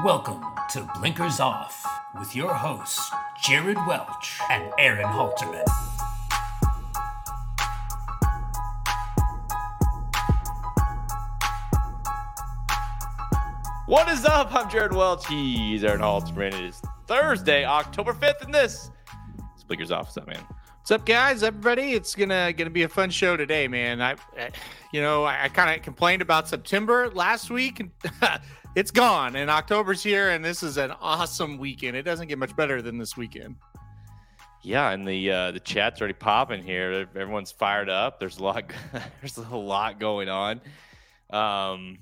Welcome to Blinkers Off with your hosts, Jared Welch and Aaron Halterman. What is up? I'm Jared Welch. He's Aaron Halterman. It is Thursday, October 5th, and this is Blinkers Off. What's up, man? What's up, guys? Everybody, it's gonna gonna be a fun show today, man. I, I you know, I, I kind of complained about September last week, and it's gone, and October's here, and this is an awesome weekend. It doesn't get much better than this weekend. Yeah, and the uh, the chat's already popping here. Everyone's fired up. There's a lot. there's a lot going on um,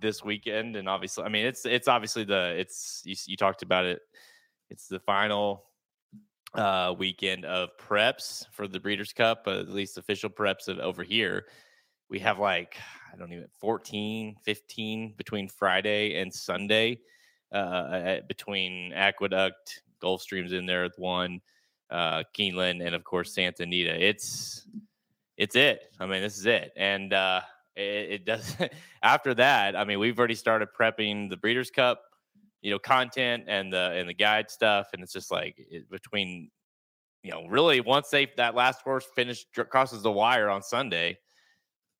this weekend, and obviously, I mean, it's it's obviously the it's you, you talked about it. It's the final uh, weekend of preps for the Breeders' Cup, at least official preps of, over here. We have like I don't even 14, 15 between Friday and Sunday. Uh, between Aqueduct, Gulfstream's in there with one, uh, Keeneland, and of course Santa Anita. It's it's it. I mean, this is it, and uh, it, it does. after that, I mean, we've already started prepping the Breeders' Cup, you know, content and the and the guide stuff, and it's just like it, between, you know, really once they that last horse finished crosses the wire on Sunday,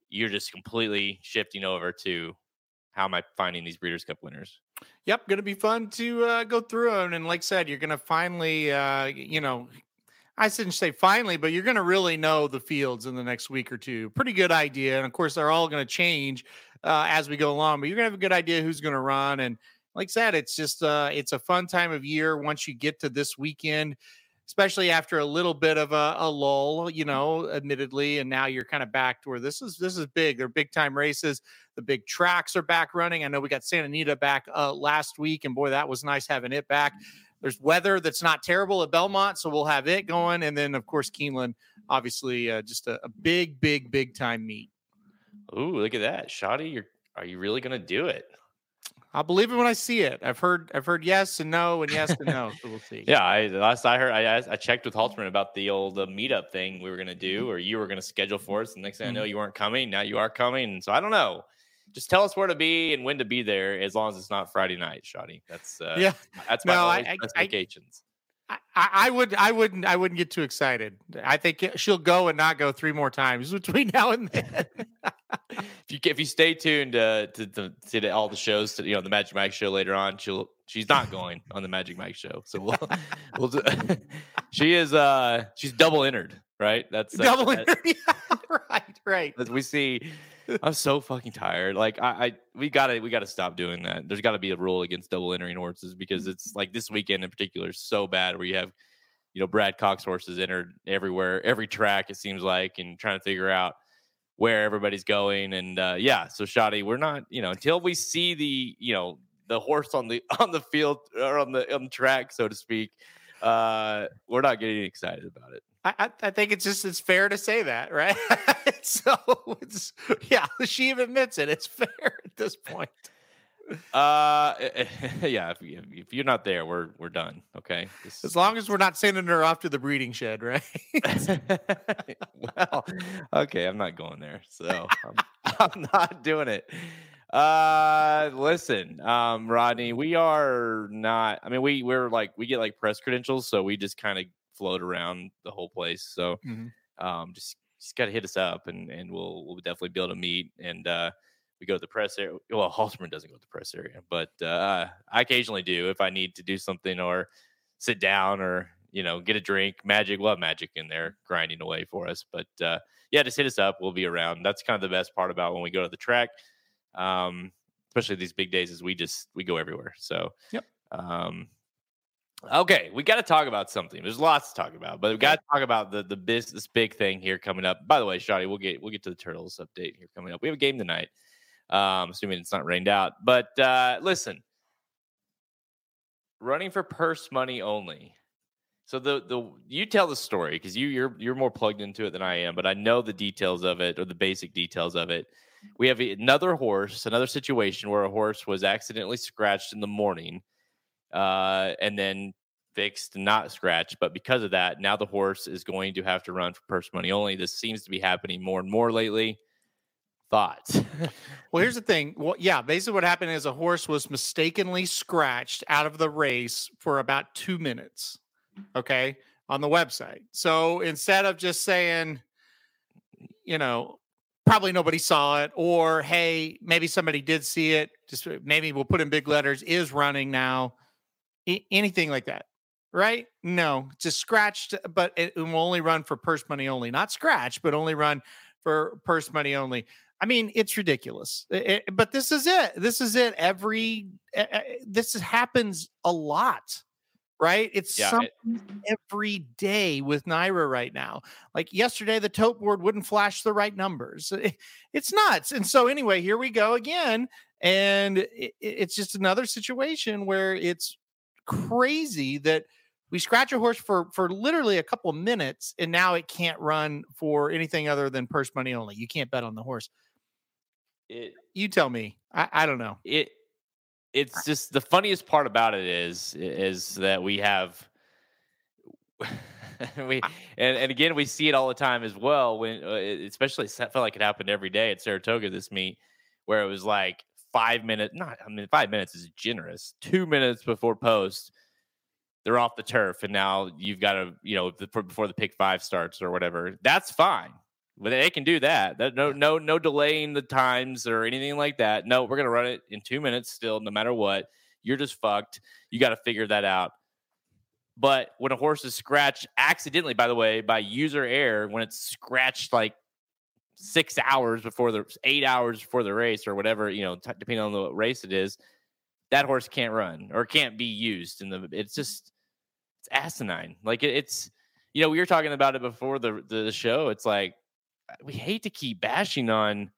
you're just completely shifting over to how am I finding these Breeders' Cup winners? Yep, going to be fun to uh, go through them. And like I said, you're going to finally, uh, you know, I shouldn't say finally, but you're going to really know the fields in the next week or two. Pretty good idea. And of course, they're all going to change uh, as we go along, but you're going to have a good idea who's going to run. And like I said, it's just, uh, it's a fun time of year once you get to this weekend especially after a little bit of a, a, lull, you know, admittedly, and now you're kind of back to where this is this is big. They're big time races. The big tracks are back running. I know we got Santa Anita back uh, last week, and boy, that was nice having it back. There's weather that's not terrible at Belmont, so we'll have it going, and then of course Keeneland, obviously, uh, just a, a big, big, big time meet. Ooh, look at that, Shoddy! You're are you really going to do it? I'll believe it when I see it. I've heard I've heard yes and no and yes and no. So we'll see. yeah, I last I heard I I checked with Halterman about the old uh, meetup thing we were gonna do mm-hmm. or you were gonna schedule for us. The next thing mm-hmm. I know, mm-hmm. you weren't coming. Now you are coming. So I don't know. Just tell us where to be and when to be there, as long as it's not Friday night, Shoddy. That's uh, yeah. That's my no, I, specifications. I, I, would I wouldn't I wouldn't get too excited. I think she'll go and not go three more times between now and then. if you if you stay tuned uh, to to, to all the shows, to, you know the Magic Mike show later on, she'll she's not going on the Magic Mike show. So we'll we'll do, she is uh she's double entered, right? That's double entered. yeah, right, right. As we see, I'm so fucking tired. Like I, I we gotta we gotta stop doing that. There's got to be a rule against double entering horses because it's like this weekend in particular is so bad where you have you know Brad Cox horses entered everywhere, every track it seems like, and trying to figure out where everybody's going. And uh, yeah, so Shoddy, we're not, you know, until we see the, you know, the horse on the on the field or on the on the track, so to speak, uh, we're not getting excited about it. I, I think it's just it's fair to say that, right? so it's yeah, she even admits it. It's fair at this point. Uh, yeah. If, if you're not there, we're we're done. Okay. This as long as we're not sending her off to the breeding shed, right? well, okay. I'm not going there, so I'm, I'm not doing it. Uh, listen, um, Rodney, we are not. I mean, we we're like we get like press credentials, so we just kind of float around the whole place. So, mm-hmm. um, just just gotta hit us up, and and we'll we'll definitely be able to meet and uh we go to the press area. Well, Halterman doesn't go to the press area, but uh, I occasionally do if I need to do something or sit down or you know get a drink. Magic, have Magic in there grinding away for us. But uh, yeah, just hit us up. We'll be around. That's kind of the best part about when we go to the track, um, especially these big days. Is we just we go everywhere. So yep. Um, Okay, we got to talk about something. There's lots to talk about, but we got to talk about the the biz, this big thing here coming up. By the way, Shoddy, we'll get we'll get to the Turtles update here coming up. We have a game tonight um, assuming it's not rained out. But uh, listen, running for purse money only. So the the you tell the story because you you're you're more plugged into it than I am, but I know the details of it or the basic details of it. We have another horse, another situation where a horse was accidentally scratched in the morning, uh, and then fixed, not scratched. But because of that, now the horse is going to have to run for purse money only. This seems to be happening more and more lately Thoughts? Well, here's the thing. Well, yeah, basically what happened is a horse was mistakenly scratched out of the race for about two minutes. Okay, on the website. So instead of just saying, you know, probably nobody saw it, or hey, maybe somebody did see it, just maybe we'll put in big letters, is running now, anything like that. Right? No, just scratched, but it will only run for purse money only, not scratch, but only run for purse money only. I mean, it's ridiculous. It, but this is it. This is it. Every eh, this happens a lot right? It's yeah, something it, every day with NYRA right now. Like yesterday, the tote board wouldn't flash the right numbers. It, it's nuts. And so, anyway, here we go again. And it, it's just another situation where it's crazy that we scratch a horse for for literally a couple of minutes and now it can't run for anything other than purse money only. You can't bet on the horse. It, you tell me. I, I don't know. It it's just the funniest part about it is is that we have we and, and again we see it all the time as well when uh, especially felt like it happened every day at Saratoga this meet where it was like five minutes not I mean five minutes is generous two minutes before post they're off the turf and now you've got to you know before the pick five starts or whatever that's fine but they can do that. That no no no delaying the times or anything like that. No, we're gonna run it in two minutes still, no matter what. You're just fucked. You got to figure that out. But when a horse is scratched accidentally, by the way, by user error, when it's scratched like six hours before the eight hours before the race or whatever, you know, t- depending on the race it is, that horse can't run or can't be used. And the it's just it's asinine. Like it, it's you know we were talking about it before the the show. It's like we hate to keep bashing on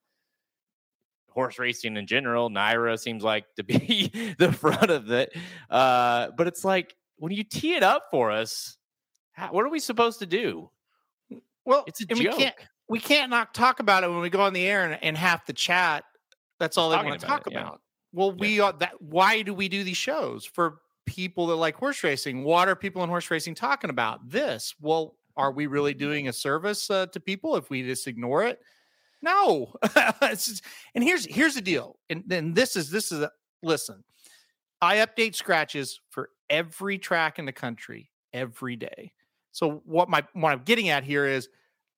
horse racing in general. NYRA seems like to be the front of it. Uh, but it's like when you tee it up for us, how, what are we supposed to do? Well, it's a joke. We can't, we can't not talk about it when we go on the air and, and half the chat. That's all they want to talk it, about. Yeah. Well, we yeah. are that. Why do we do these shows for people that like horse racing? What are people in horse racing talking about? This. Well, are we really doing a service uh, to people if we just ignore it? No. just, and here's here's the deal. And then this is this is a, listen. I update scratches for every track in the country every day. So what my what I'm getting at here is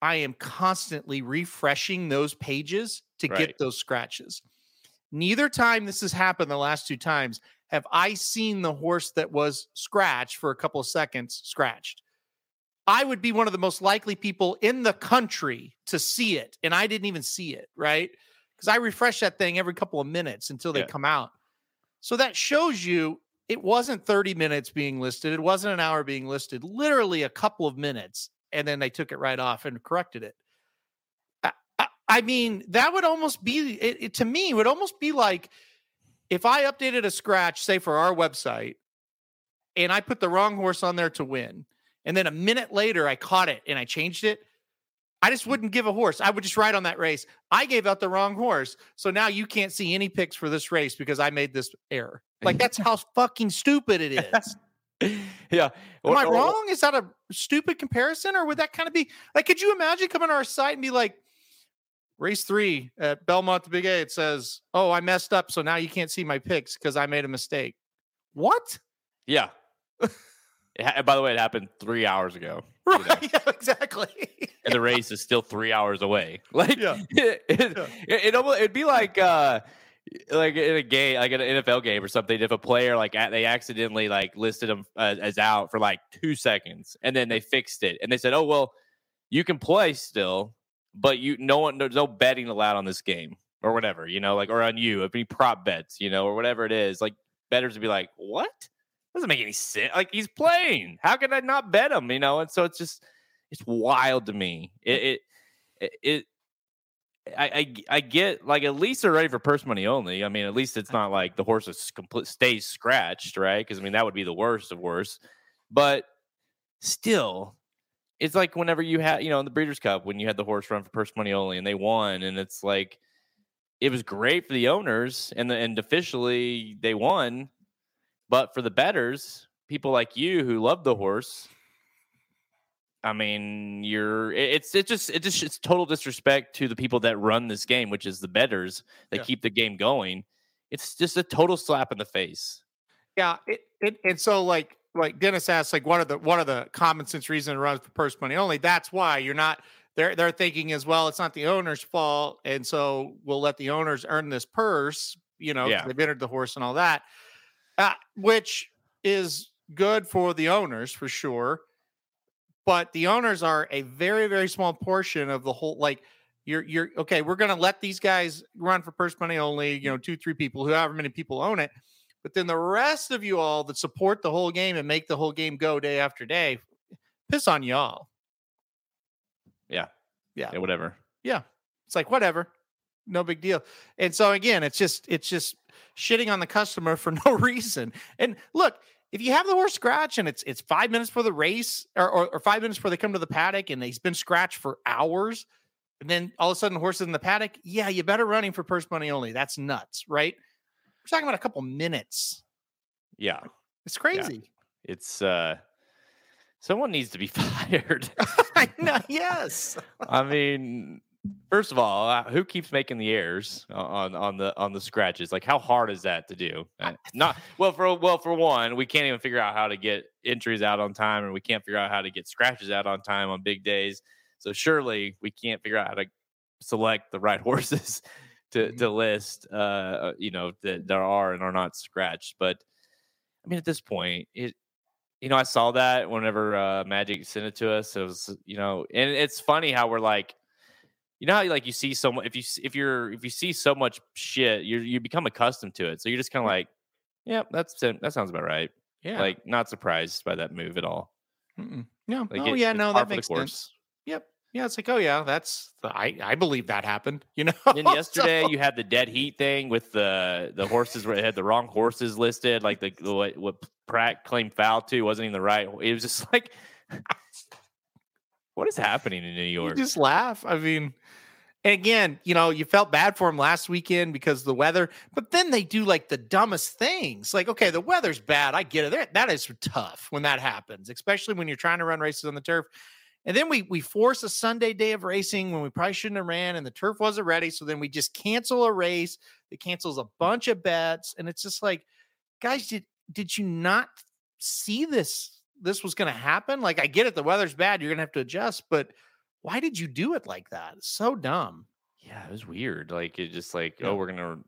I am constantly refreshing those pages to right. get those scratches. Neither time this has happened the last two times have I seen the horse that was scratched for a couple of seconds scratched. I would be one of the most likely people in the country to see it. And I didn't even see it, right? Because I refresh that thing every couple of minutes until they yeah. come out. So that shows you it wasn't 30 minutes being listed, it wasn't an hour being listed, literally a couple of minutes. And then they took it right off and corrected it. I, I, I mean, that would almost be, it, it, to me, would almost be like if I updated a scratch, say for our website, and I put the wrong horse on there to win and then a minute later I caught it and I changed it, I just mm. wouldn't give a horse. I would just ride on that race. I gave out the wrong horse. So now you can't see any picks for this race because I made this error. Like that's how fucking stupid it is. yeah. Am I wrong? Is that a stupid comparison? Or would that kind of be like, could you imagine coming to our site and be like, race three at Belmont, the Big A, it says, Oh, I messed up. So now you can't see my picks because I made a mistake. What? Yeah. It, by the way, it happened three hours ago. Right. You know? Yeah, exactly. and the race is still three hours away. Like, yeah. it, it, yeah. it, it it'd be like, uh, like in a game, like an NFL game or something. If a player like they accidentally like listed him uh, as out for like two seconds, and then they fixed it, and they said, "Oh well, you can play still, but you no one there's no betting allowed on this game or whatever, you know, like or on you, if any prop bets, you know, or whatever it is." Like bettors would be like, "What?" doesn't make any sense. Like he's playing. How could I not bet him? You know, and so it's just it's wild to me. It it it. I, I I get like at least they're ready for purse money only. I mean, at least it's not like the horse is complete stays scratched, right? Because I mean that would be the worst of worst. But still, it's like whenever you had you know in the Breeders' Cup when you had the horse run for purse money only and they won, and it's like it was great for the owners and the, and officially they won but for the bettors, people like you who love the horse, I mean, you're it's it just it just it's total disrespect to the people that run this game, which is the bettors that Yeah. keep the game going. It's just a total slap in the face. Yeah, it, it and so like like Dennis asked, like what are the what are the common sense reason to run for purse money only? That's why you're not. They're they're thinking as well. It's not the owner's fault, and so we'll let the owners earn this purse. You know, Yeah. they've entered the horse and all that, uh, which is good for the owners for sure. But the owners are a very very small portion of the whole. Like you're you're okay. We're gonna let these guys run for purse money only. You know, two three people, however many people own it. But then the rest of you all that support the whole game and make the whole game go day after day, piss on y'all. Yeah. Yeah. Yeah, whatever. Yeah. It's like whatever, no big deal. And so again, it's just it's just shitting on the customer for no reason. And look, if you have the horse scratch and it's it's five minutes for the race or, or, or five minutes before they come to the paddock and he's been scratched for hours, and then all of a sudden the horse is in the paddock, yeah, you better run him for purse money only. That's nuts, right? We're talking about a couple minutes. Yeah. It's crazy. It's uh someone needs to be fired. I know. Yes. I mean, first of all, uh, who keeps making the errors on on the on the scratches? Like, how hard is that to do? Uh, Not well for well for one, we can't even figure out how to get entries out on time, and we can't figure out how to get scratches out on time on big days. So surely we can't figure out how to select the right horses to Mhm. to list. Uh, uh, you know that there are and are not scratched, but I mean, at this point, it you know, I saw that whenever uh, Magic sent it to us. It was, you know, and it's funny how we're like, you know, how like you see so much. If you if you're if you see so much shit, you you become accustomed to it. So you're just kind of mm. like, yeah, that's that sounds about right. Yeah. Like not surprised by that move at all. Mm-mm. no. Like oh it- yeah. No, that makes sense. Yep. Yeah. It's like, oh yeah, that's I I believe that happened. You know. And then So- yesterday you had the dead heat thing with the the horses where it had the wrong horses listed, like the, the what, what Prat claimed foul to wasn't even the right. It was just like, what is happening in New York? you just laugh. I mean, and again, you know, you felt bad for him last weekend because of the weather, but then they do like the dumbest things. Like, okay, the weather's bad. I get it. That- That is tough when that happens, especially when you're trying to run races on the turf. And then we we force a Sunday day of racing when we probably shouldn't have ran, and the turf wasn't ready. So then we just cancel a race. It cancels a bunch of bets, and it's just like, guys, did did you not see this? This was going to happen. Like, I get it. The weather's bad. You're going to have to adjust, but why did you do it like that? It's so dumb. yeah, it was weird. Like it just like, Yeah. oh, we're gonna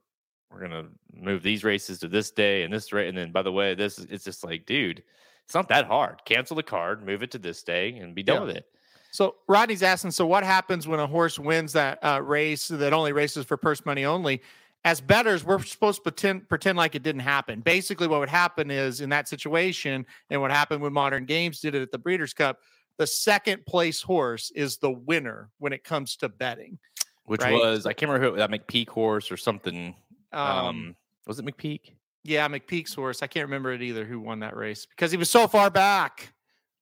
we're gonna move these races to this day and this rate, and then by the way, this is it's just like, dude, it's not that hard. Cancel the card, move it to this day, and be done Yeah. with it. So Rodney's asking, so what happens when a horse wins that uh, race that only races for purse money only? As bettors, we're supposed to pretend pretend like it didn't happen. Basically, what would happen is in that situation, and what happened when Modern Games did it at the Breeders' Cup, the second place horse is the winner when it comes to betting. Which Right. was I can't remember who that McPeek horse or something. Um, Um, was it McPeek? yeah, McPeek's horse. I can't remember it either. Who won that race because he was so far back.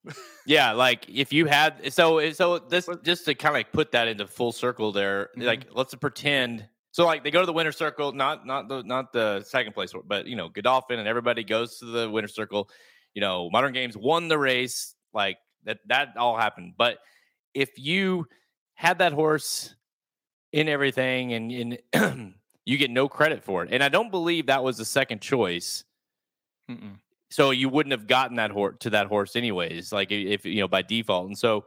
Yeah, like if you had so so this just to kind of like put that into full circle there, Mhm. like let's pretend so like they go to the winner circle, not not the not the second place, but you know Godolphin and everybody goes to the winner circle. You know, Modern Games won the race, like that that all happened. But if you had that horse in everything and and you get no credit for it, and I don't believe that was the second choice Mm-mm. so you wouldn't have gotten that horse to that horse anyways like if you know by default and so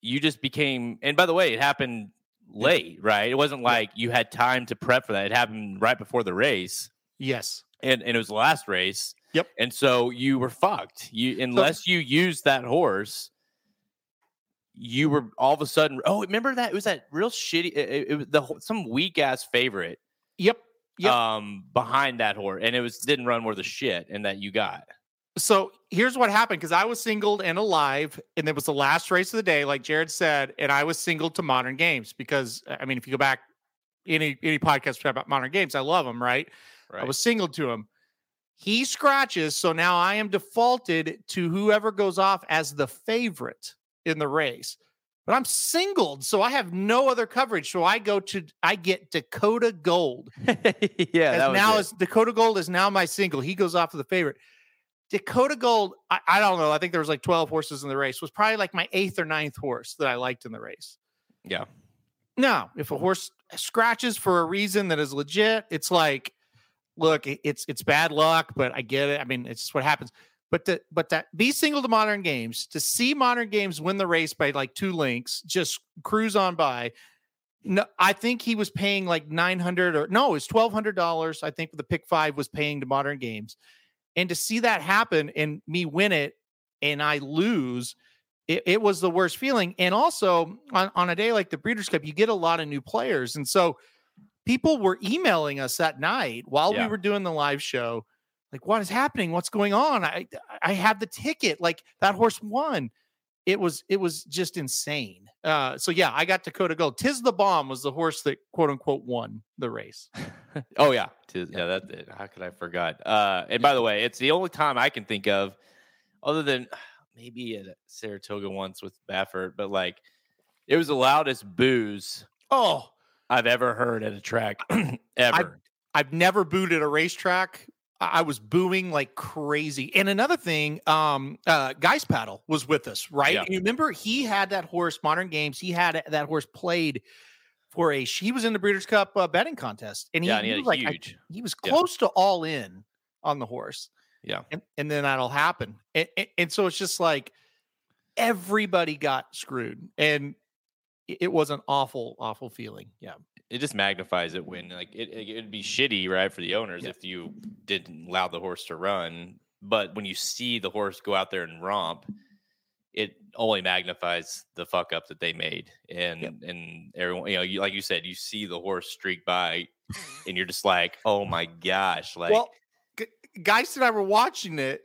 you just became and by the way it happened late right? It wasn't like you had time to prep for that. It happened right before the race. Yes. and, and it was the last race. Yep. and so you were fucked. You unless you used that horse you were all of a sudden oh remember that? It was that real shitty it, it- it was the some weak ass favorite Yep. Yep. um behind that horse. And it was didn't run worth a shit and that you got So here's what happened because I was singled and alive, and it was the last race of the day, like Jared said, and I was singled to modern games because I mean, if you go back any any podcast about modern games, I love them, right? right I was singled to him. He scratches, so now I am defaulted to whoever goes off as the favorite in the race. But I'm singled, so I have no other coverage. So I go to I get Dakota Gold. yeah, as that was now it. is Dakota Gold is now my single. He goes off to the favorite. Dakota Gold, I, I don't know. I think there was like 12 horses in the race, was probably like my eighth or ninth horse that I liked in the race. Yeah. Now, if a horse scratches for a reason that is legit, it's like, look, it's it's bad luck, but I get it. I mean, it's just what happens. But to but that be single to modern games, to see modern games win the race by like two links, just cruise on by. No, I think he was paying like nine hundred or no, it was twelve hundred dollars. I think the pick five was paying to modern games, and to see that happen and me win it and I lose, it, it was the worst feeling. And also on, on a day like the Breeders' Cup, you get a lot of new players. And so people were emailing us that night while Yeah. we were doing the live show, like, what is happening? What's going on? I I had the ticket, like that horse won. It was it was just insane. Uh, so yeah, I got Dakota Gold. Tiz the Bomb was the horse that quote unquote won the race. Oh yeah, Tis- yeah. That's it. How could I forgot? Uh, and by the way, it's the only time I can think of, other than maybe at Saratoga once with Baffert, but like it was the loudest boos Oh, I've ever heard at a track ever. I've never booed at a racetrack. I was booing like crazy. And another thing, um, uh, Guys Paddle was with us, right? Yeah. You remember he had that horse, Modern Games. He had that horse played for a. He was in the Breeders' Cup uh, betting contest, and he, yeah, and he he was like I- he was yeah. close to all in on the horse. Yeah. and, and then that'll happen. And, and, and so it's just like everybody got screwed, and it was an awful, awful feeling. Yeah. It just magnifies it when like it, it it'd be shitty right for the owners Yeah. if you didn't allow the horse to run but when you see the horse go out there and romp it only magnifies the fuck up that they made and and everyone you know you, like you said you see the horse streak by and you're just like oh my gosh like well, G- and I were watching it,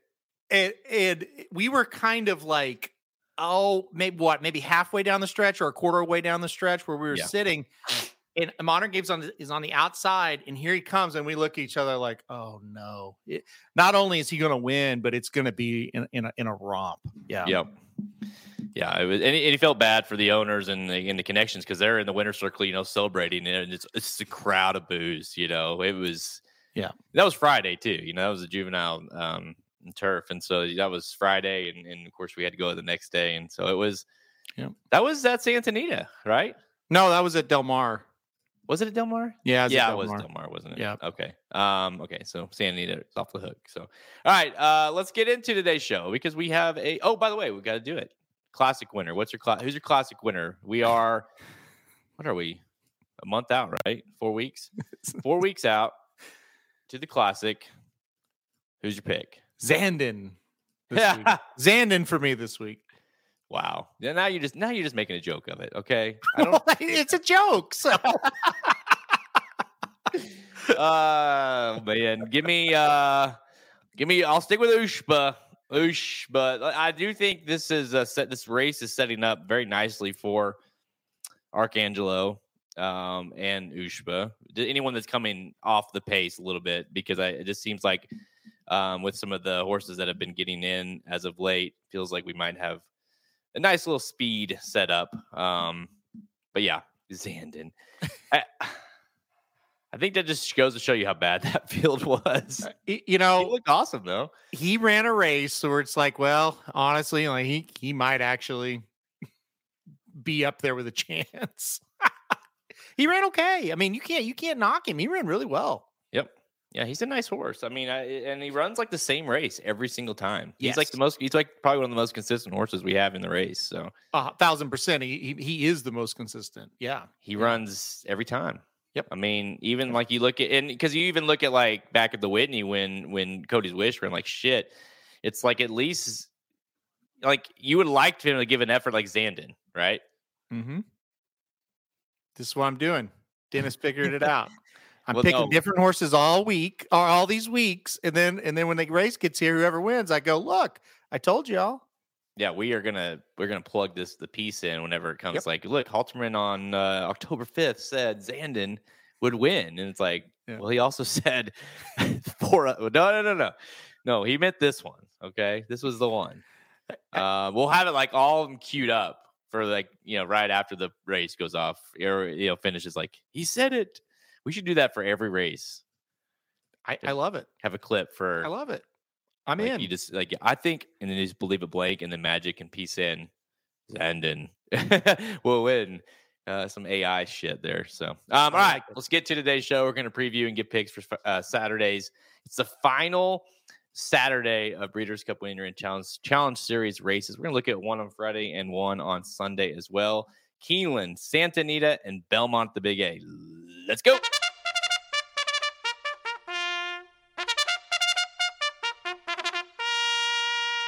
and and we were kind of like, oh, maybe what, maybe halfway down the stretch or a quarter way down the stretch where we were Yeah. sitting. And Modern Games on the- is on the outside, and here he comes, and we look at each other like, "Oh no!" It, not only is he going to win, but it's going to be in, in a in a romp. Yeah, Yep. Yeah, it was, and he, and he felt bad for the owners and the, and the connections because they're in the winter circle, you know, celebrating and it's it's a crowd of boos. You know, it was. Yeah. that was Friday too. You know, that was a juvenile um, turf, and so that was Friday, and, and of course we had to go the next day, and so it was. Yeah. that was at Santa Anita, right? No, that was at Del Mar. Was it at Del Mar? Yeah, yeah, at it was Mar. Del Mar, wasn't it? Yeah. Okay. Um. Okay. So Santa Anita is off the hook. So, all right. Uh. Let's get into today's show because we have a. Oh, by the way, we got to do it. Classic winner. What's your class? Who's your classic winner? We are. What are we? A month out, right? Four weeks. Four weeks out to the classic. Who's your pick? Zandon. this Yeah. week. Zandon for me this week. Wow. Yeah. Now you're just now you're just making a joke of it. Okay. I don't. it's a joke. So uh man give me uh give me i'll stick with ushba ush but i do think this is a set this race is setting up very nicely for arcangelo um and ushba anyone that's coming off the pace a little bit because i it just seems like um with some of the horses that have been getting in as of late feels like we might have a nice little speed setup. um but yeah zandon I, I think that just goes to show you how bad that field was. y- you He know, looked awesome though. he ran a race where it's like, well, honestly, like he he might actually be up there with a chance. he ran okay. I mean, you can't you can't knock him. He ran really well. Yeah, he's a nice horse. I mean, I, and he runs like the same race every single time. He's like the most. He's like probably one of the most consistent horses we have in the race. So A thousand percent. He, he he is the most consistent. Yeah. he runs every time. Yep. I mean, even like you look at and because you even look at like back at the Whitney when when Cody's Wish ran like shit. It's like at least like you would like him to give an effort like Zandon, right? Mm-hmm. This is what I'm doing. Dennis figured it out. I'm Well, picking no. different horses all week or all these weeks, and then and then when the race gets here, whoever wins, I go, look, I told y'all. Yeah, we are gonna we're gonna plug this the piece in whenever it comes. Yep. Like, look, Halterman on uh, October fifth said Zandon would win, and it's like, Yeah. well, he also said four. No, no, no, no, no. He meant this one. Okay, this was the one. Uh, we'll have it like all queued up for like you know right after the race goes off or you know finishes. Like he said it. We should do that for every race. I, I love it. Have a clip for I love it. I'm like, in. You just like I think, and then you just believe it blank, and then Magic and Peace in, and then we'll win. Uh, some AI shit there. So, um, all right, let's get to today's show. We're going to preview and get picks for uh, Saturdays. It's the final Saturday of Breeders' Cup Winner and Challenge Challenge Series races. We're going to look at one on Friday and one on Sunday as well. Keeneland, Santa Anita, and Belmont, the Big A. Let's go.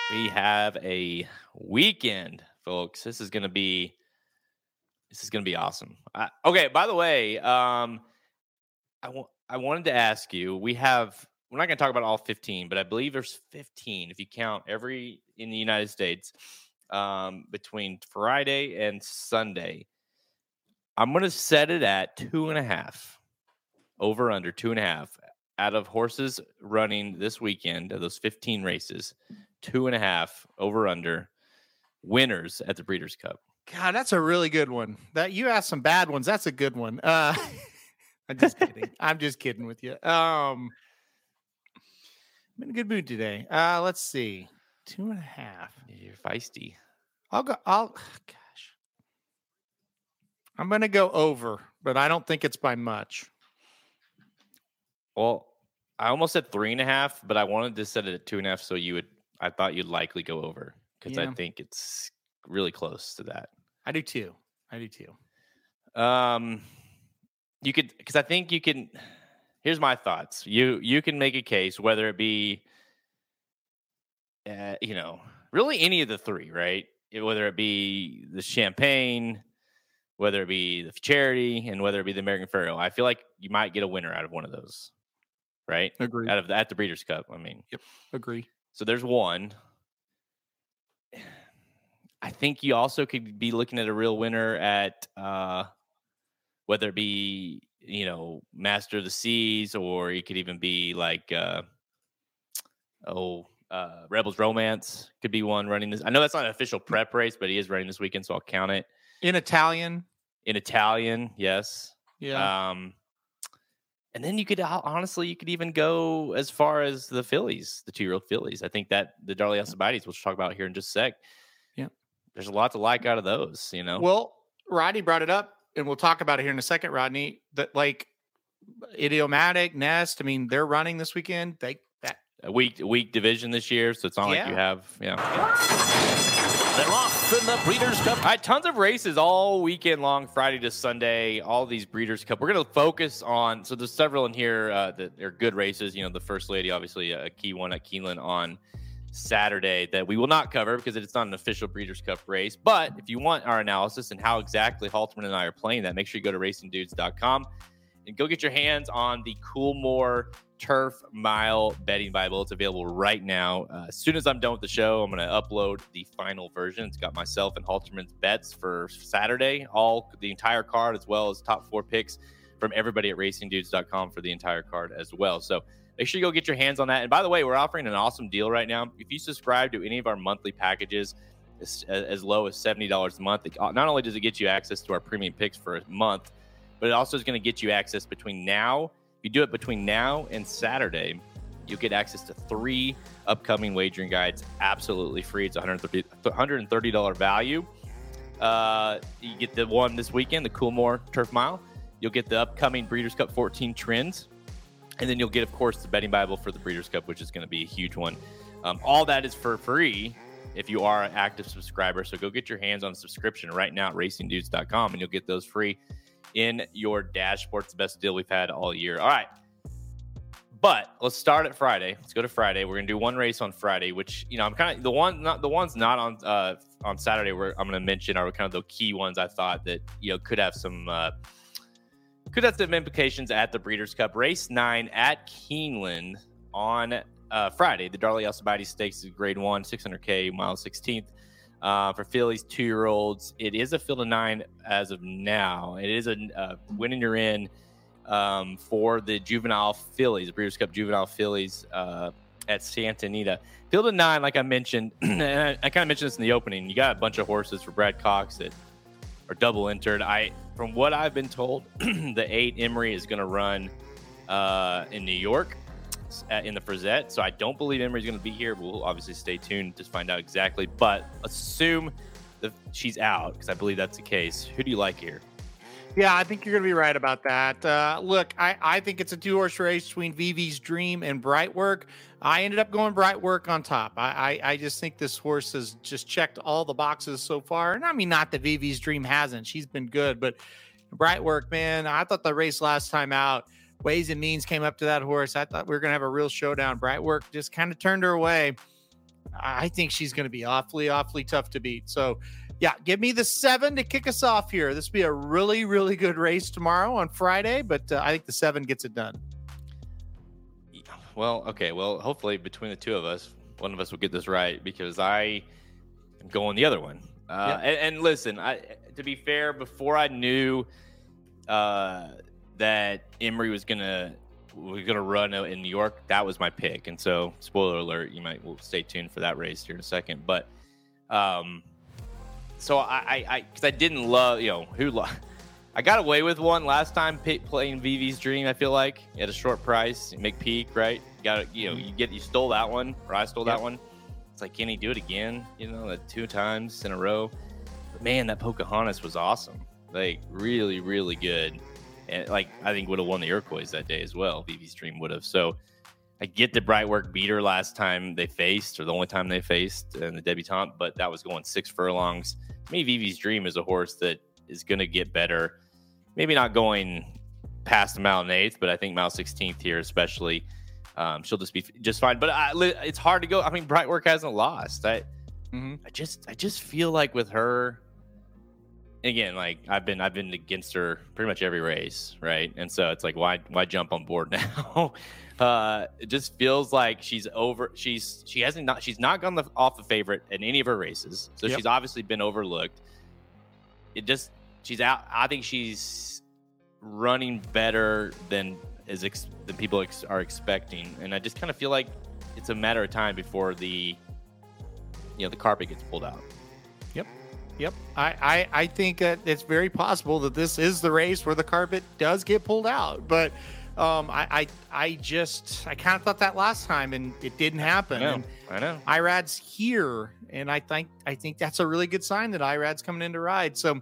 We have a weekend, folks. This is going to be this is going to be awesome. Okay, by the way, um I wanted to ask you, we have we're not going to talk about all 15, but I believe there's 15 if you count every in the United States um, between Friday and Sunday. I'm going to set it at two and a half, over under two and a half out of horses running this weekend of those 15 races, two and a half over under winners at the Breeders' Cup. God, that's a really good one. That you asked some bad ones. That's a good one. Uh, I'm just kidding. I'm just kidding with you. Um, I'm in a good mood today. Uh, let's see, two and a half. You're feisty. I'll go. I'll. Gosh, I'm gonna go over, but I don't think it's by much. Well, I almost said three and a half, but I wanted to set it at two and a half, so you would. I thought you'd likely go over because I think it's really close to that. I do too. I do too. Um, you could because I think you can. Here's my thoughts. You you can make a case whether it be, uh, you know, really any of the three, right? Whether it be the champagne, whether it be the charity, and whether it be the American Pharoah. I feel like you might get a winner out of one of those, right? Agree. Out of the, at the Breeders' Cup. I mean, Yep. Agree. so there's one. I think you also could be looking at a real winner at uh, whether it be you know Master of the Seas or it could even be like uh, oh uh, Rebels Romance could be one running this. I know that's not an official prep race, but he is running this weekend, so I'll count it In Italian. In Italian. Yes. Yeah. Um, and then you could honestly, you could even go as far as the fillies, the two-year-old fillies. I think that the Darley Alcibiades, which we'll talk about here in just a sec. Yeah. there's a lot to like out of those. You know, Well, Rodney brought it up, and we'll talk about it here in a second, Rodney. That like idiomatic nest. I mean, they're running this weekend. They that a weak, weak division this year, so it's not like you Yeah. have, yeah. They're off in the Breeders' Cup. Tons of races all weekend long, Friday to Sunday. All these Breeders' Cup. We're going to focus on. So there's several in here uh, that are good races. You know, the First Lady, obviously a key one at Keeneland on Saturday that we will not cover because it's not an official Breeders' Cup race. But if you want our analysis and how exactly Halterman and I are playing that, make sure you go to racingdudes.com and go get your hands on the Coolmore Turf Mile Betting Bible. It's available right now. Uh, as soon as I'm done with the show, I'm going to upload the final version. It's got myself and Halterman's bets for Saturday, all the entire card, as well as top four picks from everybody at racingdudes.com for the entire card as well. So make sure you go get your hands on that. And by the way, we're offering an awesome deal right now. If you subscribe to any of our monthly packages, as, low as $70 a month, not only does it get you access to our premium picks for a month, but it also is going to get you access between now. You do it between now and Saturday, you'll get access to three upcoming wagering guides absolutely free. It's 130 $130 value. Uh, you get the one this weekend, the Coolmore Turf Mile. You'll get the upcoming Breeders' Cup 14 trends. And then you'll get, of course, the betting Bible for the Breeders' Cup, which is going to be a huge one. Um, all that is for free if you are an active subscriber. So go get your hands on a subscription right now at racingdudes.com and you'll get those free in your dashboard. It's the best deal we've had all year. All right. But let's start at Friday. Let's go to Friday. We're gonna do one race on Friday, which you know I'm kind of the one not the ones not on uh on Saturday where I'm gonna mention are kind of the key ones I thought that you know could have some uh could have some implications at the Breeders' Cup. Race nine at Keeneland on uh, Friday. The Darley Alcibiades Stakes is grade one, 600K, mile 16th. Uh, for fillies, two year olds, it is a field of nine as of now. It is a uh, winning you're in um, for the juvenile fillies, the Breeders' Cup juvenile fillies uh, at Santa Anita. Field of nine, like I mentioned, and I, I kind of mentioned this in the opening. You got a bunch of horses for Brad Cox that are double entered. I, from what I've been told, the eight Emery is going to run uh, in New York. At, in the Frizette, so I don't believe Emery's going to be here. We'll obviously stay tuned to find out exactly, but assume that she's out because I believe that's the case. Who do you like here? Yeah, I think you're going to be right about that. Uh, look, I, I think it's a two horse race between Vivi's Dream and Brightwork. I ended up going Brightwork on top. I, I, I just think this horse has just checked all the boxes so far. And I mean, not that Vivi's Dream hasn't, she's been good, but Brightwork, man, I thought the race last time out, Ways and Means came up to that horse. I thought we were going to have a real showdown. Brightwork just kind of turned her away. I think she's going to be awfully, awfully tough to beat. So, yeah, give me the seven to kick us off here. This will be a really, really good race tomorrow on Friday, but uh, I think the seven gets it done. Well, okay. Well, hopefully between the two of us, one of us will get this right because I am going the other one. Uh, and, and, listen, I to be fair, before I knew uh, that Emery was gonna was gonna run in New York, that was my pick. And so, spoiler alert, you might well stay tuned for that race here in a second. But um, so I, I, because I, I, didn't love, you know, who. Lo- I got away with one last time playing Vivi's Dream. I feel like at a short price, McPeek, right? You Got you know, you get you stole that one, or I stole yep. that one. It's like, can he do it again? You know, the two times in a row. But man, that Pocahontas was awesome. Like really, really good. And like I think would have won the Iroquois that day as well. Vivi's Dream would have. So I get the Brightwork beater last time they faced, or the only time they faced and the debutante, but that was going six furlongs. To me, Vivi's Dream is a horse that is going to get better maybe not going past the mile and eighth, but I think mile 16th here, especially, um, she'll just be just fine. But I, it's hard to go. I mean, Brightwork hasn't lost. I, mm-hmm. I just, I just feel like with her, again, like I've been, I've been against her pretty much every race, right? And so it's like, why, why jump on board now? uh, it just feels like she's over. She's, she hasn't not, she's not gone the, off the favorite in any of her races, so yep. she's obviously been overlooked. It just she's out. I think she's running better than is ex- than people ex- are expecting, and I just kind of feel like it's a matter of time before the you know the carpet gets pulled out. Yep. I, I, I think that it's very possible that this is the race where the carpet does get pulled out. But um, I, I, I just, I kind of thought that last time and it didn't happen. I know. I know. Irad's here. And I think, I think that's a really good sign that Irad's coming in to ride. So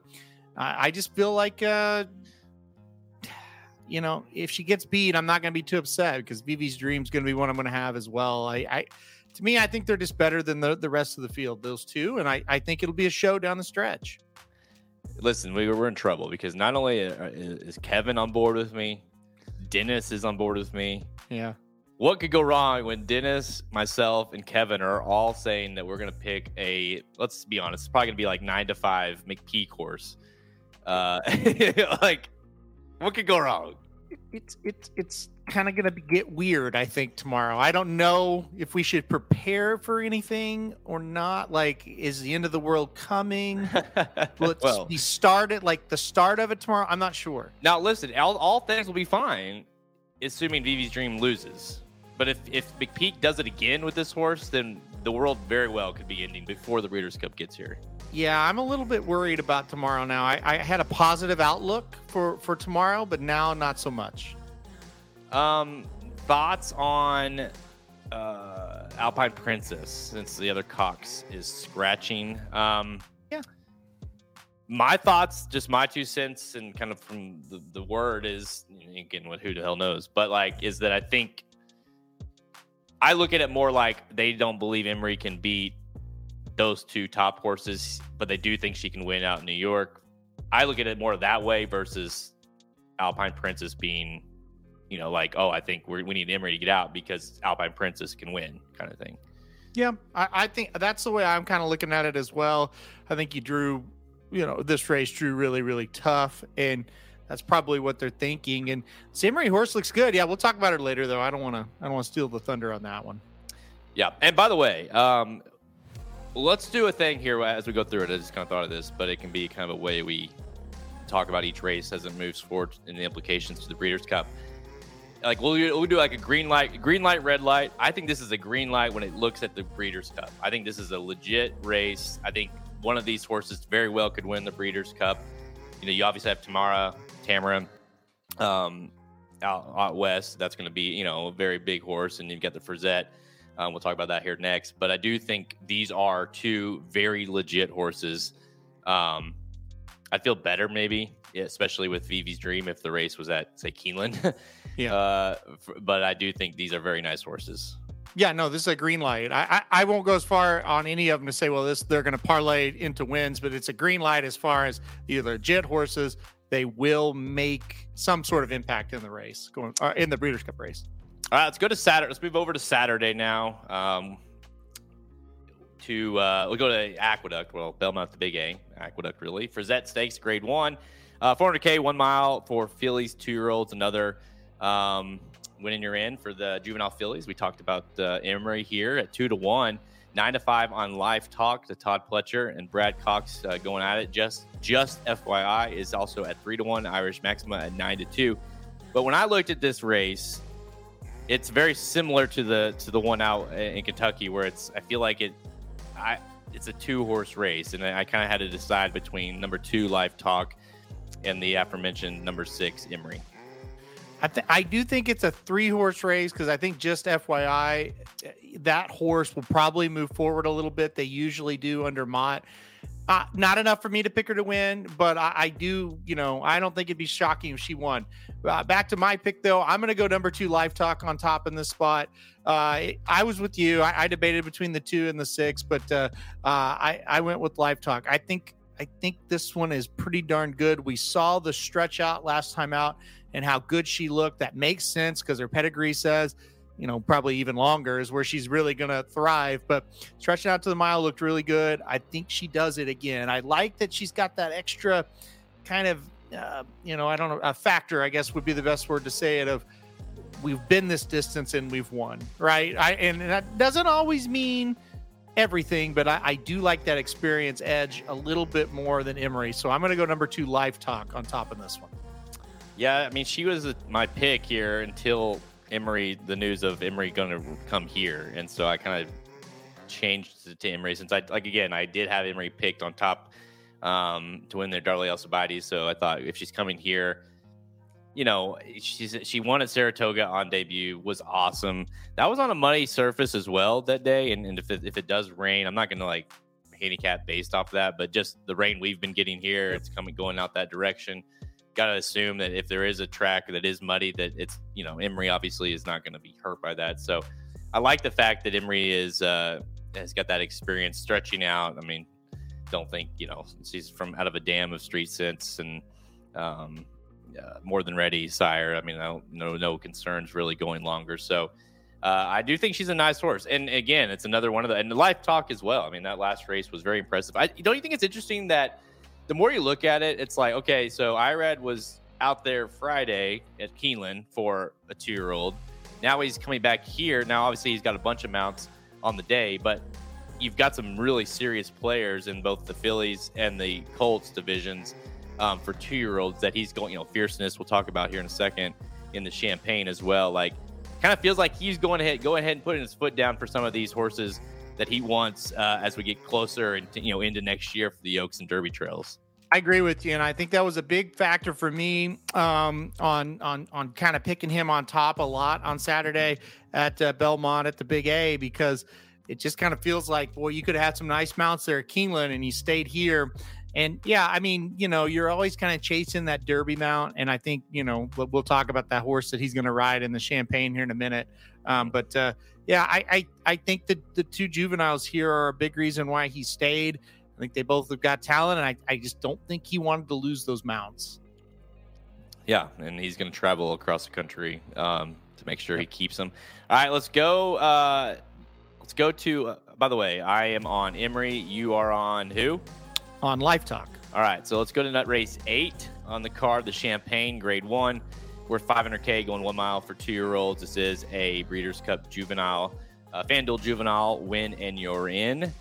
I, I just feel like, uh, you know, if she gets beat, I'm not going to be too upset because Vivi's Dream is going to be one I'm going to have as well. I, I, to me, I think they're just better than the, the rest of the field, those two. And I, I think it'll be a show down the stretch. Listen, we, we're in trouble because not only uh, is Kevin on board with me, Dennis is on board with me. Yeah. What could go wrong when Dennis, myself, and Kevin are all saying that we're going to pick a, let's be honest, it's probably going to be like nine to five McPeek course uh, like, what could go wrong? It's it's it's kind of going to get weird. I think tomorrow. I don't know if we should prepare for anything or not. Like, is the end of the world coming? Will it well, be started like the start of it tomorrow? I'm not sure. Now, listen, all, all things will be fine, assuming Vivi's Dream loses. But if if McPeek does it again with this horse, then the world very well could be ending before the Breeders' Cup gets here. Yeah, I'm a little bit worried about tomorrow now. I, I had a positive outlook for for tomorrow, but now not so much. Um, thoughts on uh, Alpine Princess since the other Cox is scratching. Um, yeah. My thoughts, just my two cents, and kind of from the, the word is again, what who the hell knows, but like, is that I think I look at it more like they don't believe Emery can beat those two top horses, but they do think she can win out in New York. I look at it more that way versus Alpine Princess being, you know, like, oh, I think we we need Emery to get out because Alpine Princess can win, kind of thing. Yeah, I, I think that's the way I'm kind of looking at it as well. I think you drew, you know, this race drew really, really tough, and that's probably what they're thinking. And Emery horse looks good. Yeah, we'll talk about her later, though. I don't want to, I don't want to steal the thunder on that one. Yeah, and by the way, um, let's do a thing here as we go through it. I just kind of thought of this, but it can be kind of a way we talk about each race as it moves forward and the implications to the Breeders' Cup. Like we'll, we'll do like a green light, green light, red light. I think this is a green light when it looks at the Breeders' Cup. I think this is a legit race. I think one of these horses very well could win the Breeders' Cup. You know, you obviously have Tamara, Tamara. Um, out, out west. That's going to be you know a very big horse, and you've got the Frizette. Um, we'll talk about that here next. But I do think these are two very legit horses. Um, I feel better maybe, especially with Vivi's Dream if the race was at say Keeneland. yeah. Uh, f- but I do think these are very nice horses. Yeah, no, this is a green light. I, I, I won't go as far on any of them to say, well, this they're going to parlay into wins, but it's a green light as far as either jet horses. They will make some sort of impact in the race, going uh, in the Breeders' Cup race. All right, let's go to Saturday. Let's move over to Saturday now. Um, to uh, we'll go to Aqueduct. Well, Belmont, the Big A, Aqueduct, really. Frizette Stakes, Grade One, uh, 400k, one mile for fillies, two year olds. Another um, winning you're in for the juvenile fillies. We talked about uh, Emery here at two to one, nine to five on Live Talk to Todd Pletcher and Brad Cox uh, going at it. Just just FYI is also at three to one. Irish Maxima at nine to two. But when I looked at this race, it's very similar to the to the one out in Kentucky where it's I feel like it I it's a two horse race and I, I kind of had to decide between number two Live Talk and the aforementioned number six Emery. I, th- I do think it's a three horse race because I think just FYI, that horse will probably move forward a little bit. They usually do under Mott. Uh, not enough for me to pick her to win, but I, I do, you know, I don't think it'd be shocking if she won. Uh, back to my pick, though, I'm going to go number two, Live Talk on top in this spot. Uh, I was with you. I, I, debated between the two and the six, but uh, uh, I, I went with Live Talk. I think I think this one is pretty darn good. We saw the stretch out last time out and how good she looked. That makes sense because her pedigree says, you know, probably even longer is where she's really going to thrive. But stretching out to the mile looked really good. I think she does it again. I like that she's got that extra kind of, uh, you know, I don't know, a factor, I guess would be the best word to say it of we've been this distance and we've won, right? I, and that doesn't always mean everything, but I, I, do like that experience edge a little bit more than Emery. So I'm going to go number two, Live Talk on top of this one. Yeah, I mean, she was my pick here until Emery, the news of Emery going to come here, and so I kind of changed to, to Emery since I like again I did have Emery picked on top um, to win their Darley Alcibiades, so I thought if she's coming here you know, she's she won at Saratoga on debut, was awesome. That was on a muddy surface as well that day, and, and if it, if it does rain, I'm not going to like handicap based off of that, but just the rain we've been getting here, it's coming going out that direction. Got to assume that if there is a track that is muddy, that it's you know Emery obviously is not going to be hurt by that. So I like the fact that Emery is uh, has got that experience stretching out. I mean, don't think you know she's from out of a dam of street sense and. Um, uh, more than ready, sire. I mean, no, no, no concerns really going longer. So uh, I do think she's a nice horse. And again, it's another one of the and the Live Talk as well. I mean, that last race was very impressive. I, don't you think it's interesting that the more you look at it, it's like okay, so Irad was out there Friday at Keeneland for a two year old. Now he's coming back here. Now, obviously, he's got a bunch of mounts on the day, but you've got some really serious players in both the fillies and the Colts divisions um, for two year olds that he's going, you know, fierceness we'll talk about here in a second in the champagne as well. Like, kind of feels like he's going ahead, go ahead and putting his foot down for some of these horses that he wants uh, as we get closer and you know into next year for the Oaks and Derby trails. I agree with you, and I think that was a big factor for me um, on on on kind of picking him on top a lot on Saturday at uh, Belmont at the Big A because it just kind of feels like, boy, you could have had some nice mounts there at Keeneland, and you stayed here and yeah, I mean, you know, you're always kind of chasing that Derby mount, and I think you know we'll talk about that horse that he's going to ride in the Champagne here in a minute. Um, but uh, yeah, I, I I think that the two juveniles here are a big reason why he stayed. I think they both have got talent, and I, I just don't think he wanted to lose those mounts. Yeah, and he's going to travel across the country um, to make sure he keeps them. All right, let's go. Uh, let's go to. Uh, by the way, I am on Emery. You are on who? on Live Talk. All right, so let's go to nut race eight on the card, the Champagne Grade One. Worth 500k going one mile for two year olds. This is a Breeders' Cup juvenile, uh, FanDuel juvenile win, and you're in.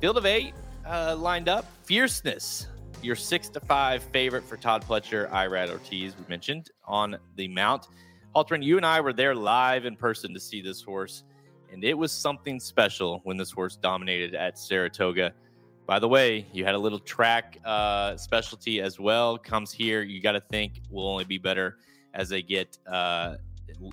Field of eight uh, lined up. Fierceness, your six to five favorite for Todd Pletcher, Irad Ortiz, we mentioned on the mount. Haltern, you and I were there live in person to see this horse, and it was something special when this horse dominated at Saratoga. By the way, you had a little track uh, specialty as well. Comes here, you got to think will only be better as they get uh,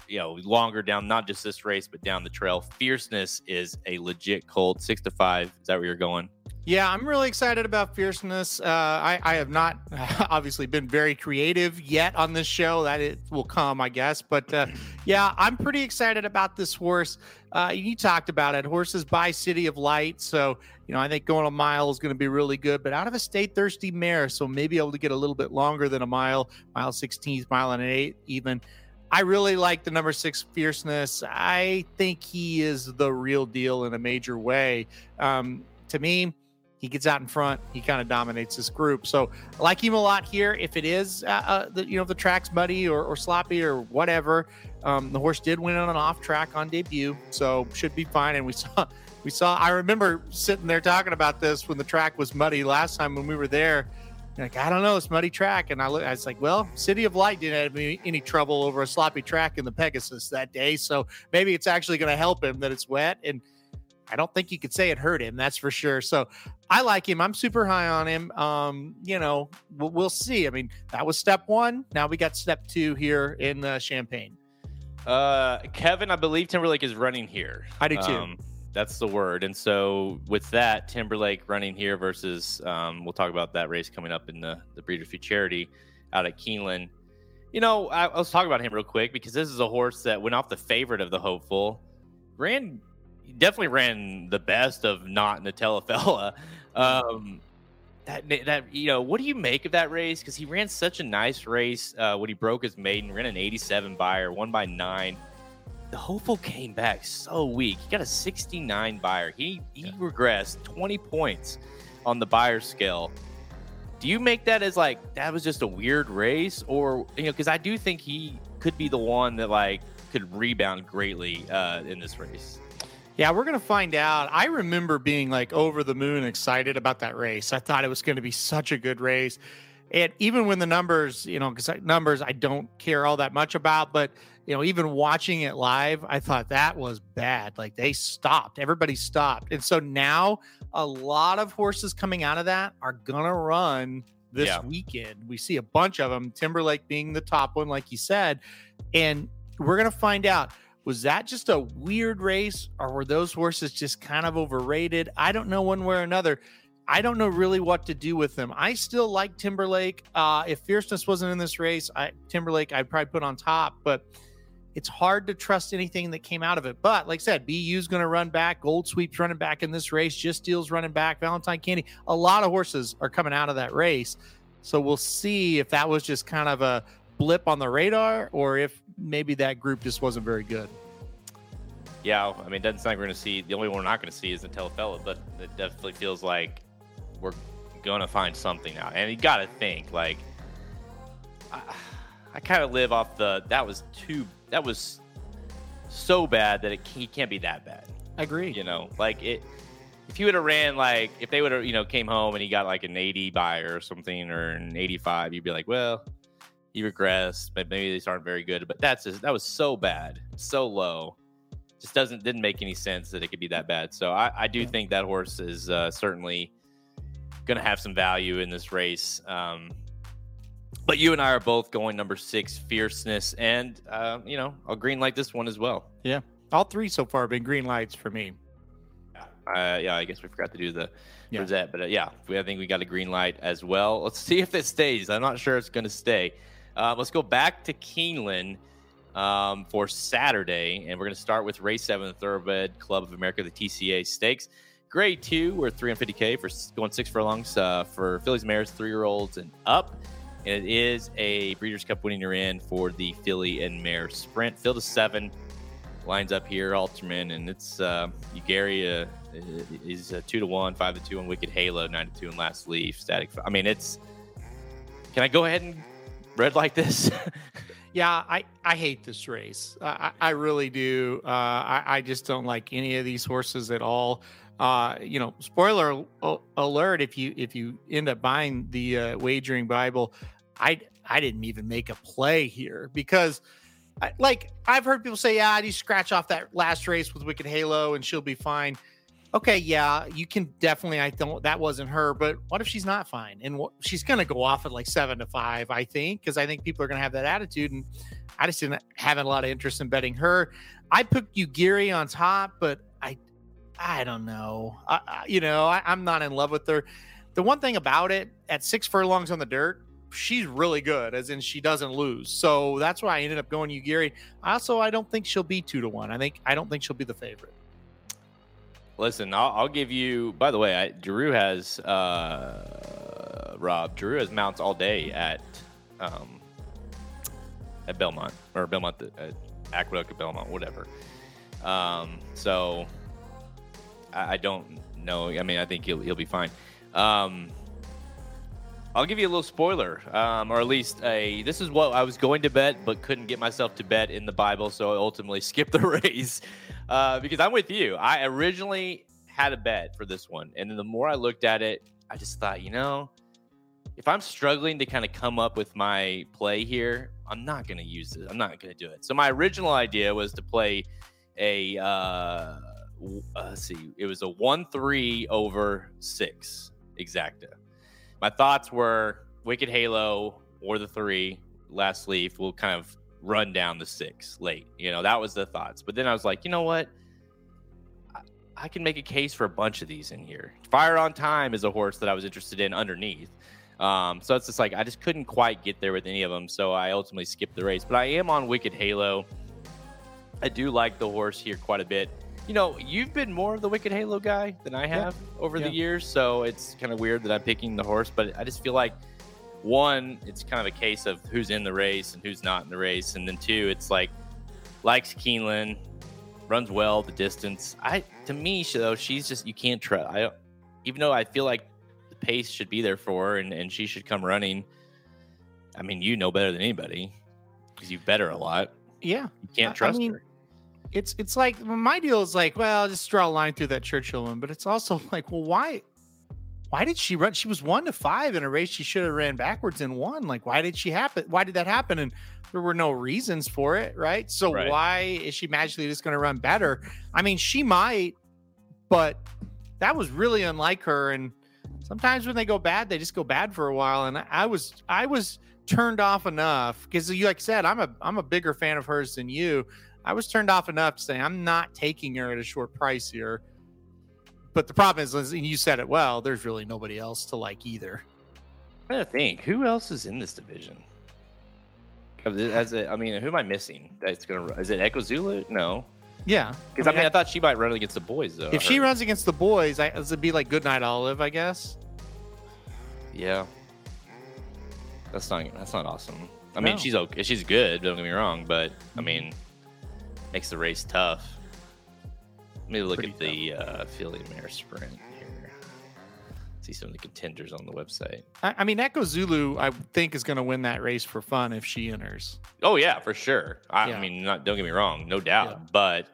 you know longer down, not just this race, but down the trail. Fierceness is a legit colt, six to five. Is that where you're going? Yeah, I'm really excited about fierceness. Uh, I, I have not obviously been very creative yet on this show. That it will come, I guess. But uh, yeah, I'm pretty excited about this horse. Uh, you talked about it. Horses by City of Light. So, you know, I think going a mile is going to be really good, but out of a Stay Thirsty mare. So maybe able to get a little bit longer than a mile, mile 16th, mile and an eight, even. I really like the number six fierceness. I think he is the real deal in a major way. Um, to me, he gets out in front. He kind of dominates this group. So I like him a lot here. If it is, uh, uh, the, you know, the track's muddy or, or sloppy or whatever, um, the horse did win on an off track on debut, so should be fine. And we saw, we saw. I remember sitting there talking about this when the track was muddy last time when we were there. Like I don't know, it's muddy track, and I, look, I was like, well, City of Light didn't have any, any trouble over a sloppy track in the Pegasus that day, so maybe it's actually going to help him that it's wet and I don't think you could say it hurt him. That's for sure. So I like him. I'm super high on him. Um, you know, we'll, we'll see. I mean, that was step one. Now we got step two here in uh, Champagne. Uh, Kevin, I believe Timberlake is running here. I do too. Um, that's the word. And so with that, Timberlake running here versus, um, we'll talk about that race coming up in the the Breeders' Futurity out at Keeneland. You know, I, let's talk about him real quick because this is a horse that went off the favorite of the hopeful, ran definitely ran the best of not Nutella Um, that that you know, what do you make of that race? Because he ran such a nice race uh, when he broke his maiden, ran an 87 Beyer, one by nine. The hopeful came back so weak. He got a 69 Beyer. He he yeah. regressed 20 points on the Beyer scale. Do you make that as like that was just a weird race, or you know, because I do think he could be the one that like could rebound greatly uh, in this race. Yeah, we're going to find out. I remember being like over the moon excited about that race. I thought it was going to be such a good race. And even when the numbers, you know, because numbers I don't care all that much about, but, you know, even watching it live, I thought that was bad. Like they stopped, everybody stopped. And so now a lot of horses coming out of that are going to run this yeah. weekend. We see a bunch of them, Timberlake being the top one, like you said. And we're going to find out was that just a weird race or were those horses just kind of overrated? I don't know one way or another. I don't know really what to do with them. I still like Timberlake. Uh, if fierceness wasn't in this race, I, Timberlake I'd probably put on top, but it's hard to trust anything that came out of it. But like I said, BU's going to run back. Gold Sweep's running back in this race. Just Deal's running back. Valentine Candy. A lot of horses are coming out of that race. So we'll see if that was just kind of a blip on the radar or if maybe that group just wasn't very good. Yeah, I mean, it doesn't sound like we're going to see. The only one we're not going to see is Nutella Fella, but it definitely feels like we're going to find something now. And you got to think, like, I, I kind of live off the that was too that was so bad that it he can't be that bad. I agree. You know, like it. If you would have ran like if they would have you know came home and he got like an 80 Beyer or something or an 85, you'd be like, well, he regressed, but maybe these aren't very good. But that's just, that was so bad, so low. Just doesn't didn't make any sense that it could be that bad. So I, I do think that horse is uh, certainly going to have some value in this race. Um, but you and I are both going number six, fierceness, and uh, you know I'll green light this one as well. Yeah, all three so far have been green lights for me. Uh, yeah, I guess we forgot to do the yeah. Frizette, but uh, yeah, we, I think we got a green light as well. Let's see if it stays. I'm not sure it's going to stay. Uh, let's go back to Keeneland um, for Saturday, and we're going to start with race seven, Thoroughbred Club of America, the TCA Stakes. Grade two, we're 350k for going six furlongs uh, for fillies, mares, three year olds, and up. And it is a Breeders' Cup winning you're in for the filly and mare sprint. Field of seven lines up here, Halterman, and it's uh, Gary uh, is uh, two to one, five to two on Wicked Halo, nine to two in Last Leaf, Static. I mean, it's. Can I go ahead and red like this? yeah, I, I hate this race. I, I really do. Uh, I, I just don't like any of these horses at all. Uh, you know, spoiler alert: if you if you end up buying the uh, wagering Bible, I I didn't even make a play here because, I, like, I've heard people say, "Yeah, I just scratch off that last race with Wicked Halo and she'll be fine." Okay, yeah, you can definitely. I don't. That wasn't her, but what if she's not fine? And what, she's going to go off at like seven to five, I think, because I think people are going to have that attitude. And I just didn't have a lot of interest in betting her. I put Ugiri on top, but I, I don't know. I, I, you know, I, I'm not in love with her. The one thing about it, at six furlongs on the dirt, she's really good, as in she doesn't lose. So that's why I ended up going Ugiri. Also, I don't think she'll be two to one. I think I don't think she'll be the favorite. Listen, I'll, I'll give you. By the way, I, Drew has uh, Rob. Drew has mounts all day at um, at Belmont or Belmont at Aqueduct at Belmont, whatever. Um, so I, I don't know. I mean, I think he'll he'll be fine. Um, I'll give you a little spoiler, um, or at least a. This is what I was going to bet, but couldn't get myself to bet in the Bible, so I ultimately skipped the race uh, because I'm with you. I originally had a bet for this one, and then the more I looked at it, I just thought, you know, if I'm struggling to kind of come up with my play here, I'm not going to use it. I'm not going to do it. So my original idea was to play a. Uh, uh, let's see, it was a one-three over six exacta my thoughts were Wicked Halo or the three, last leaf will kind of run down the six late. You know, that was the thoughts. But then I was like, you know what? I, can make a case for a bunch of these in here. Fire on Time is a horse that I was interested in underneath. Um, so it's just like I just couldn't quite get there with any of them. So I ultimately skipped the race. But I am on Wicked Halo. I do like the horse here quite a bit you know, you've been more of the Wicked Halo guy than I have yeah. over yeah. the years, so it's kind of weird that I'm picking the horse. But I just feel like one, it's kind of a case of who's in the race and who's not in the race, and then two, it's like likes Keeneland, runs well the distance. I to me though, she's just you can't trust. I even though I feel like the pace should be there for her and and she should come running. I mean, you know better than anybody because you bet her a lot. Yeah, you can't trust I mean, her it's it's like my deal is like, well, I'll just draw a line through that Churchill one, but it's also like, well, why why did she run? She was one to five in a race she should have ran backwards and won. Like, why did she happen? Why did that happen? And there were no reasons for it, right? So right. why is she magically just going to run better? I mean, she might, but that was really unlike her. And sometimes when they go bad, they just go bad for a while. And I was I was turned off enough because, you like I said, I'm a I'm a bigger fan of hers than you. I was turned off enough to say I'm not taking her at a short price here. But the problem is, and you said it well, there's really nobody else to like either. I gotta think who else is in this division. As a, I mean, who am I missing? That's gonna is it Echo Zulu? No. Yeah, because I, mean, I, mean, I, thought she might run against the boys though. If she runs against the boys, I, it'd be like Goodnight Olive, I guess. Yeah, that's not that's not awesome. I mean, she's okay. She's good. Don't get me wrong, but I mm-hmm. mean, makes the race tough. Let me look Pretty at the uh, Filly Mare Sprint here. See some of the contenders on the website. I, I mean, Echo Zulu, I think, is going to win that race for fun if she enters. Oh yeah, for sure. I, yeah. I mean, not don't get me wrong, no doubt. Yeah. But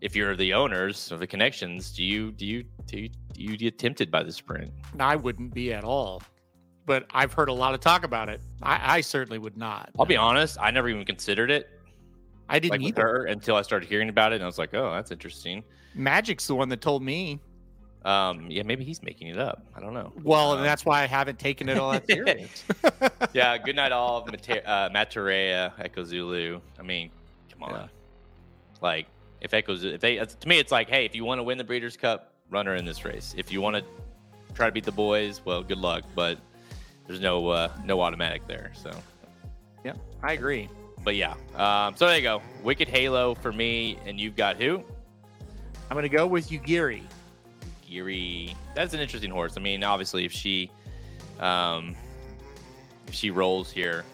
if you're the owners of the connections, do you do you do you, do you get tempted by the sprint? I wouldn't be at all. But I've heard a lot of talk about it. I, I certainly would not. I'll be honest. I never even considered it I didn't like either until I started hearing about it, and I was like, "Oh, that's interesting." Magic's the one that told me. Um, yeah, maybe he's making it up. I don't know. Well, um, and that's why I haven't taken it all that serious. yeah, good night, all. Mater- uh, Echo Zulu. I mean, come on. Yeah. Like, if Echo if they, to me, it's like, hey, if you want to win the Breeders' Cup, run her in this race. If you want to try to beat the boys, well, good luck. But there's no uh, no automatic there. So. Yeah, I agree but yeah. Um, so there you go. Wicked Halo for me, and you've got who? I'm gonna go with Ugiri. Ugiri. That's an interesting horse. I mean, obviously, if she, um, if she rolls here,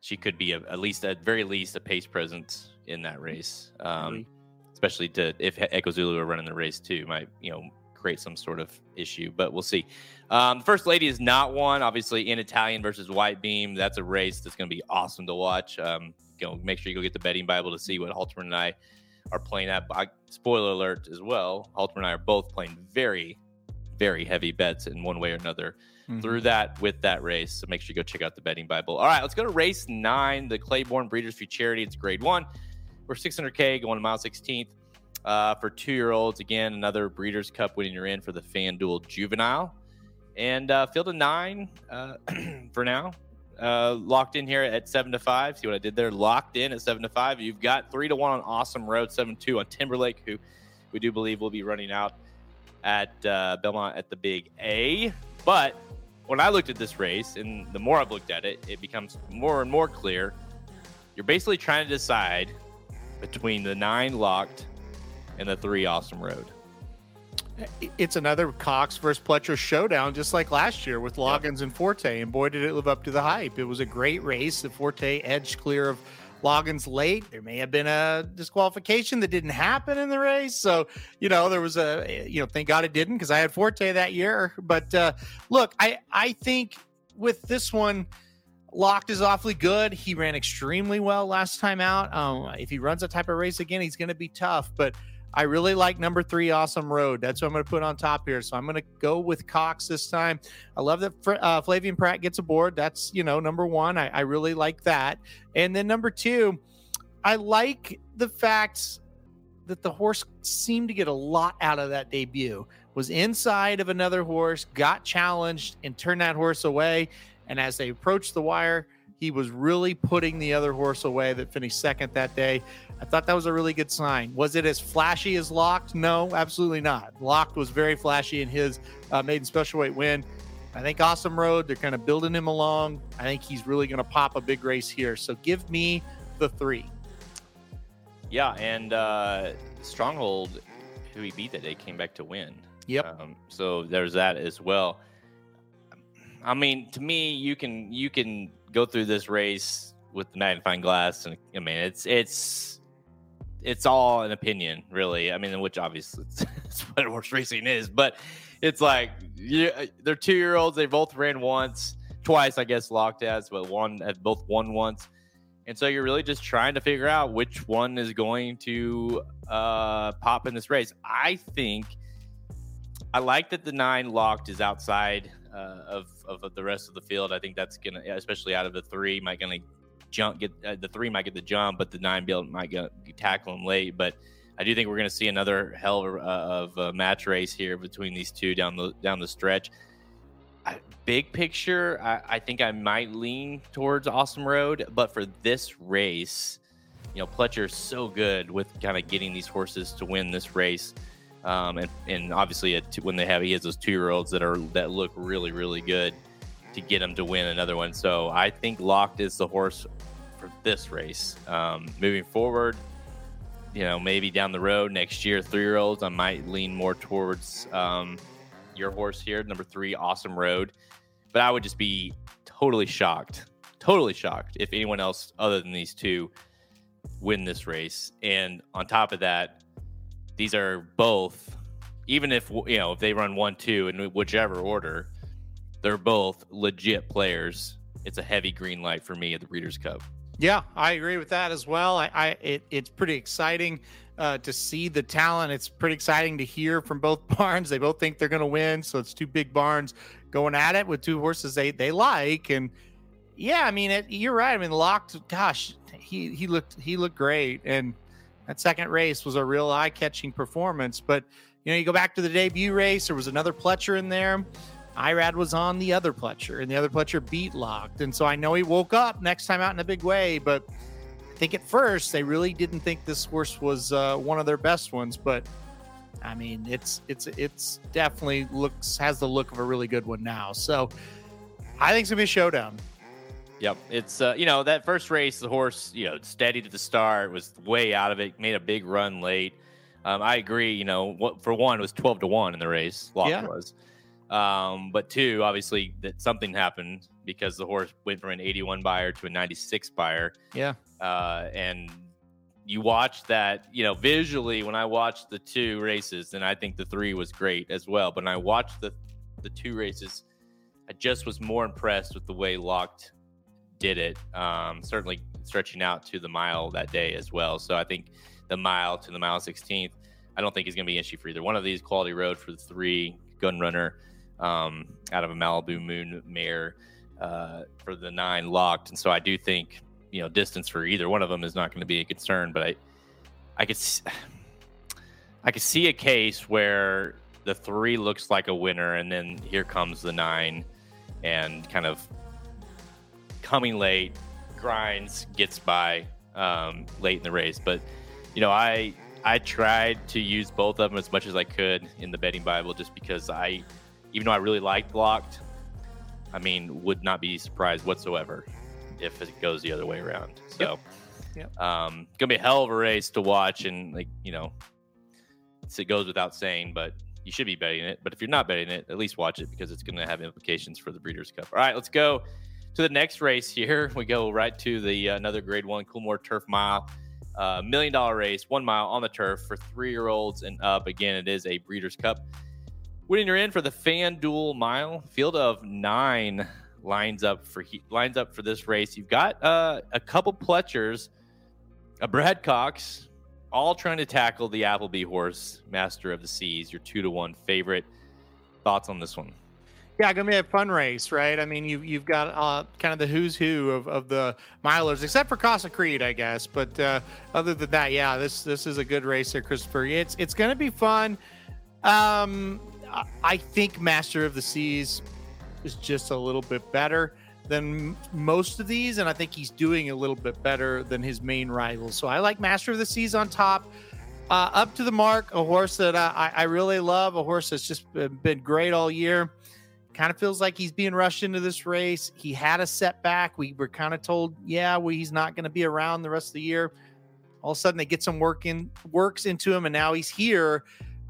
she could be a, at least at very least a pace presence in that race. Um, especially to if Echo Zulu are running the race too, might you know create some sort of issue, but we'll see. Um, the first lady is not one, obviously, in Italian versus White Beam. That's a race that's going to be awesome to watch. Um, you know, make sure you go get the betting Bible to see what Halterman and I are playing at. I, spoiler alert as well. Halterman and I are both playing very, very heavy bets in one way or another mm-hmm. through that with that race. So make sure you go check out the betting Bible. All right, let's go to race nine, the Claiborne Breeders' Futurity. It's grade one. We're 600K going to mile 16th. Uh, for two year olds, again, another Breeders' Cup winning you're in for the FanDuel Juvenile. And uh, field of nine uh, for now. Uh, locked in here at seven to five. See what I did there? Locked in at seven to five. You've got three to one on Awesome Road, seven two on Timberlake, who we do believe will be running out at uh, Belmont at the Big A. But when I looked at this race, and the more I've looked at it, it becomes more and more clear. You're basically trying to decide between the nine locked and the three Awesome Road. It's another Cox versus Pletcher showdown, just like last year with Loggins and Forte. And boy, did it live up to the hype. It was a great race. The Forte edged clear of Loggins late. There may have been a disqualification that didn't happen in the race. So, you know, there was a, you know, thank God it didn't because I had Forte that year. But uh, look, I, I think with this one, Locked is awfully good. He ran extremely well last time out. Um, if he runs that type of race again, he's going to be tough. But I really like number three, Awesome Road. That's what I'm going to put on top here. So I'm going to go with Cox this time. I love that uh, Flavien Prat gets aboard. That's, you know, number one. I, I really like that. And then number two, I like the fact that the horse seemed to get a lot out of that debut. Was inside of another horse, got challenged, and turned that horse away. And as they approached the wire, he was really putting the other horse away that finished second that day. I thought that was a really good sign. Was it as flashy as Locked? No, absolutely not. Locked was very flashy in his uh, maiden special weight win. I think Awesome Road, they're kind of building him along. I think he's really going to pop a big race here. So give me the three. Yeah, and uh, Stronghold, who he beat that day, came back to win. Yep. Um, so there's that as well. I mean, to me, you can you can go through this race with the magnifying glass, and I mean, it's it's it's all an opinion, really. I mean, which obviously it's, what horse racing is, but it's like they're two year olds. They both ran once, twice, I guess, locked as, but one have both won once. And so you're really just trying to figure out which one is going to uh, pop in this race. I think I like that the nine locked is outside uh, of, of the rest of the field. I think that's gonna, especially out of the three, might gonna jump get uh, the three might get the jump, but the nine build might get tackle them late. But I do think we're to see another hell of, uh, of a match race here between these two down the down the stretch. I, big picture, I, I, think I might lean towards Awesome Road, but for this race, you know, Pletcher's so good with kind of getting these horses to win this race. Um, and, and obviously, when they have he has those two year olds that are that look really really good to get him to win another one. So I think Locked is the horse for this race. Um, moving forward, you know, maybe down the road next year, three year olds, I might lean more towards um, your horse here, number three, Awesome Road. But I would just be totally shocked, totally shocked if anyone else other than these two win this race. And on top of that, these are both, even if you know if they run one, two in whichever order, they're both legit players. It's a heavy green light for me at the Breeders' Cup. Yeah, I agree with that as well. I, I it, it's pretty exciting uh, to see the talent. It's pretty exciting to hear from both barns. They both think they're going to win, so it's two big barns going at it with two horses they they like. And yeah, I mean, it, you're right. I mean, locked. Gosh, he he looked he looked great, and that second race was a real eye catching performance. But you know, you go back to the debut race. There was another Pletcher in there. Irad was on the other Pletcher, and the other Pletcher beat locked. And so I know he woke up next time out in a big way, but I think at first they really didn't think this horse was uh, one of their best ones. But I mean, it's it's it's definitely looks has the look of a really good one now. So I think it's gonna be a showdown. Yep, it's uh, you know that first race, the horse you know steady to the start, was way out of it, made a big run late. Um, I agree. You know, what for one it was twelve to one in the race. Lock yeah. was. Um, but two, obviously, that something happened because the horse went from an 81 Beyer to a 96 Beyer. Yeah. Uh, and you watch that, you know, visually when I watched the two races, and I think the three was great as well. But when I watched the the two races, I just was more impressed with the way Locked did it. Um, certainly stretching out to the mile that day as well. So I think the mile to the mile 16th, I don't think is going to be an issue for either one of these. Quality road for the three gun runner um, out of a Malibu Moon mare uh, for the nine locked. And so I do think you know distance for either one of them is not going to be a concern. But I I could I could see a case where the three looks like a winner, and then here comes the nine, and kind of coming late, grinds, gets by um, late in the race. But you know, I I tried to use both of them as much as I could in the betting Bible, just because I, even though I really liked Locked, I mean, would not be surprised whatsoever if it goes the other way around. So, Yep. Yep. um, gonna be a hell of a race to watch, and like you know, it goes without saying, but you should be betting it. But if you're not betting it, at least watch it because it's gonna have implications for the Breeders' Cup. All right, let's go to the next race here. We go right to the uh, another Grade One Coolmore Turf Mile. Uh, million dollar race, one mile on the turf for three year olds and up. Again, it is a Breeders' Cup. Winning you're in for the FanDuel Mile. Field of nine lines up for he- lines up for this race. You've got uh, a couple Pletchers, a Brad Cox, all trying to tackle the Appleby horse, Master of the Seas, your two to one favorite. Thoughts on this one? Yeah, gonna be a fun race, right? I mean, you you've got uh, kind of the who's who of, of the milers, except for Casa Creed, I guess. But uh, other than that, yeah, this this is a good race there, Christopher. It's it's gonna be fun. Um, I- think Master of the Seas is just a little bit better than most of these, and I think he's doing a little bit better than his main rivals. So I like Master of the Seas on top. Uh, up to the mark, a horse that I, I really love, a horse that's just been great all year kind of feels like he's being rushed into this race. He had a setback. We were kind of told, yeah, well, he's not going to be around the rest of the year. All of a sudden, they get some work in, works into him, and now he's here.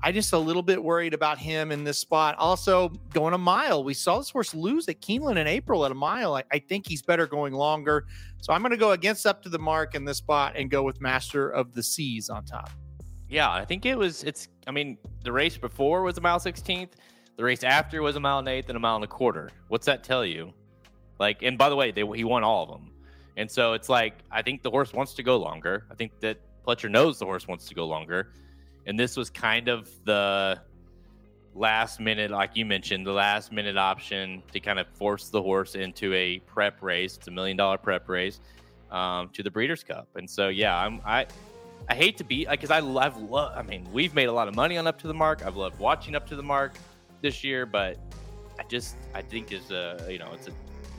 I just a little bit worried about him in this spot. Also, going a mile. We saw this horse lose at Keeneland in April at a mile. I, I think he's better going longer. So I'm going to go against up to the mark in this spot and go with Master of the Seas on top. Yeah, I think it was. It's. I mean, the race before was a mile sixteenth. The race after was a mile and eighth and a mile and a quarter. What's that tell you? Like, and by the way, they he won all of them. And so it's like I think the horse wants to go longer. I think that Pletcher knows the horse wants to go longer. And this was kind of the last minute, like you mentioned, the last minute option to kind of force the horse into a prep race. It's a million dollar prep race um, to the Breeders' Cup. And so, yeah, I'm I I hate to be like, because I love, love. I mean, we've made a lot of money on Up to the Mark. I've loved watching Up to the Mark this year, but I just I think is a you know it's a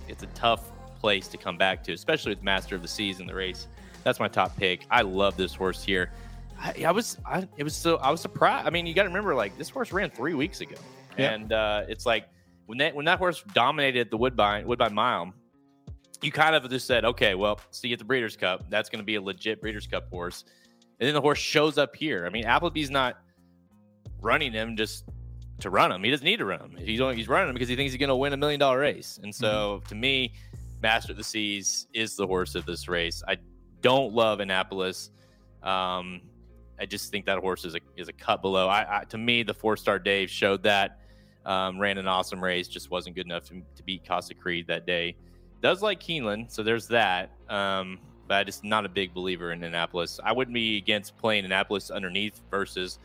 it's a tough place to come back to, especially with Master of the Seas in the race. That's my top pick. I love this horse here. I, I was I it was so I was surprised. I mean, you got to remember like this horse ran three weeks ago, Yeah. and uh, it's like when that when that horse dominated the Woodbine Woodbine Mile, you kind of just said, okay, well, see you at the Breeders' Cup. That's going to be a legit Breeders' Cup horse. And then the horse shows up here. I mean, Appleby's not running him just to run him. He doesn't need to run him. He's only, he's running him because he thinks he's going to win a million dollar race. And so, to me, Master of the Seas is the horse of this race. I don't love Annapolis. Um, I just think that horse is a is a cut below. I, I to me, the Fourstardave showed that. Um, ran an awesome race, just wasn't good enough to, to beat Casa Creed that day. Does like Keeneland, so there's that. Um, but I just not a big believer in Annapolis. I wouldn't be against playing Annapolis underneath versus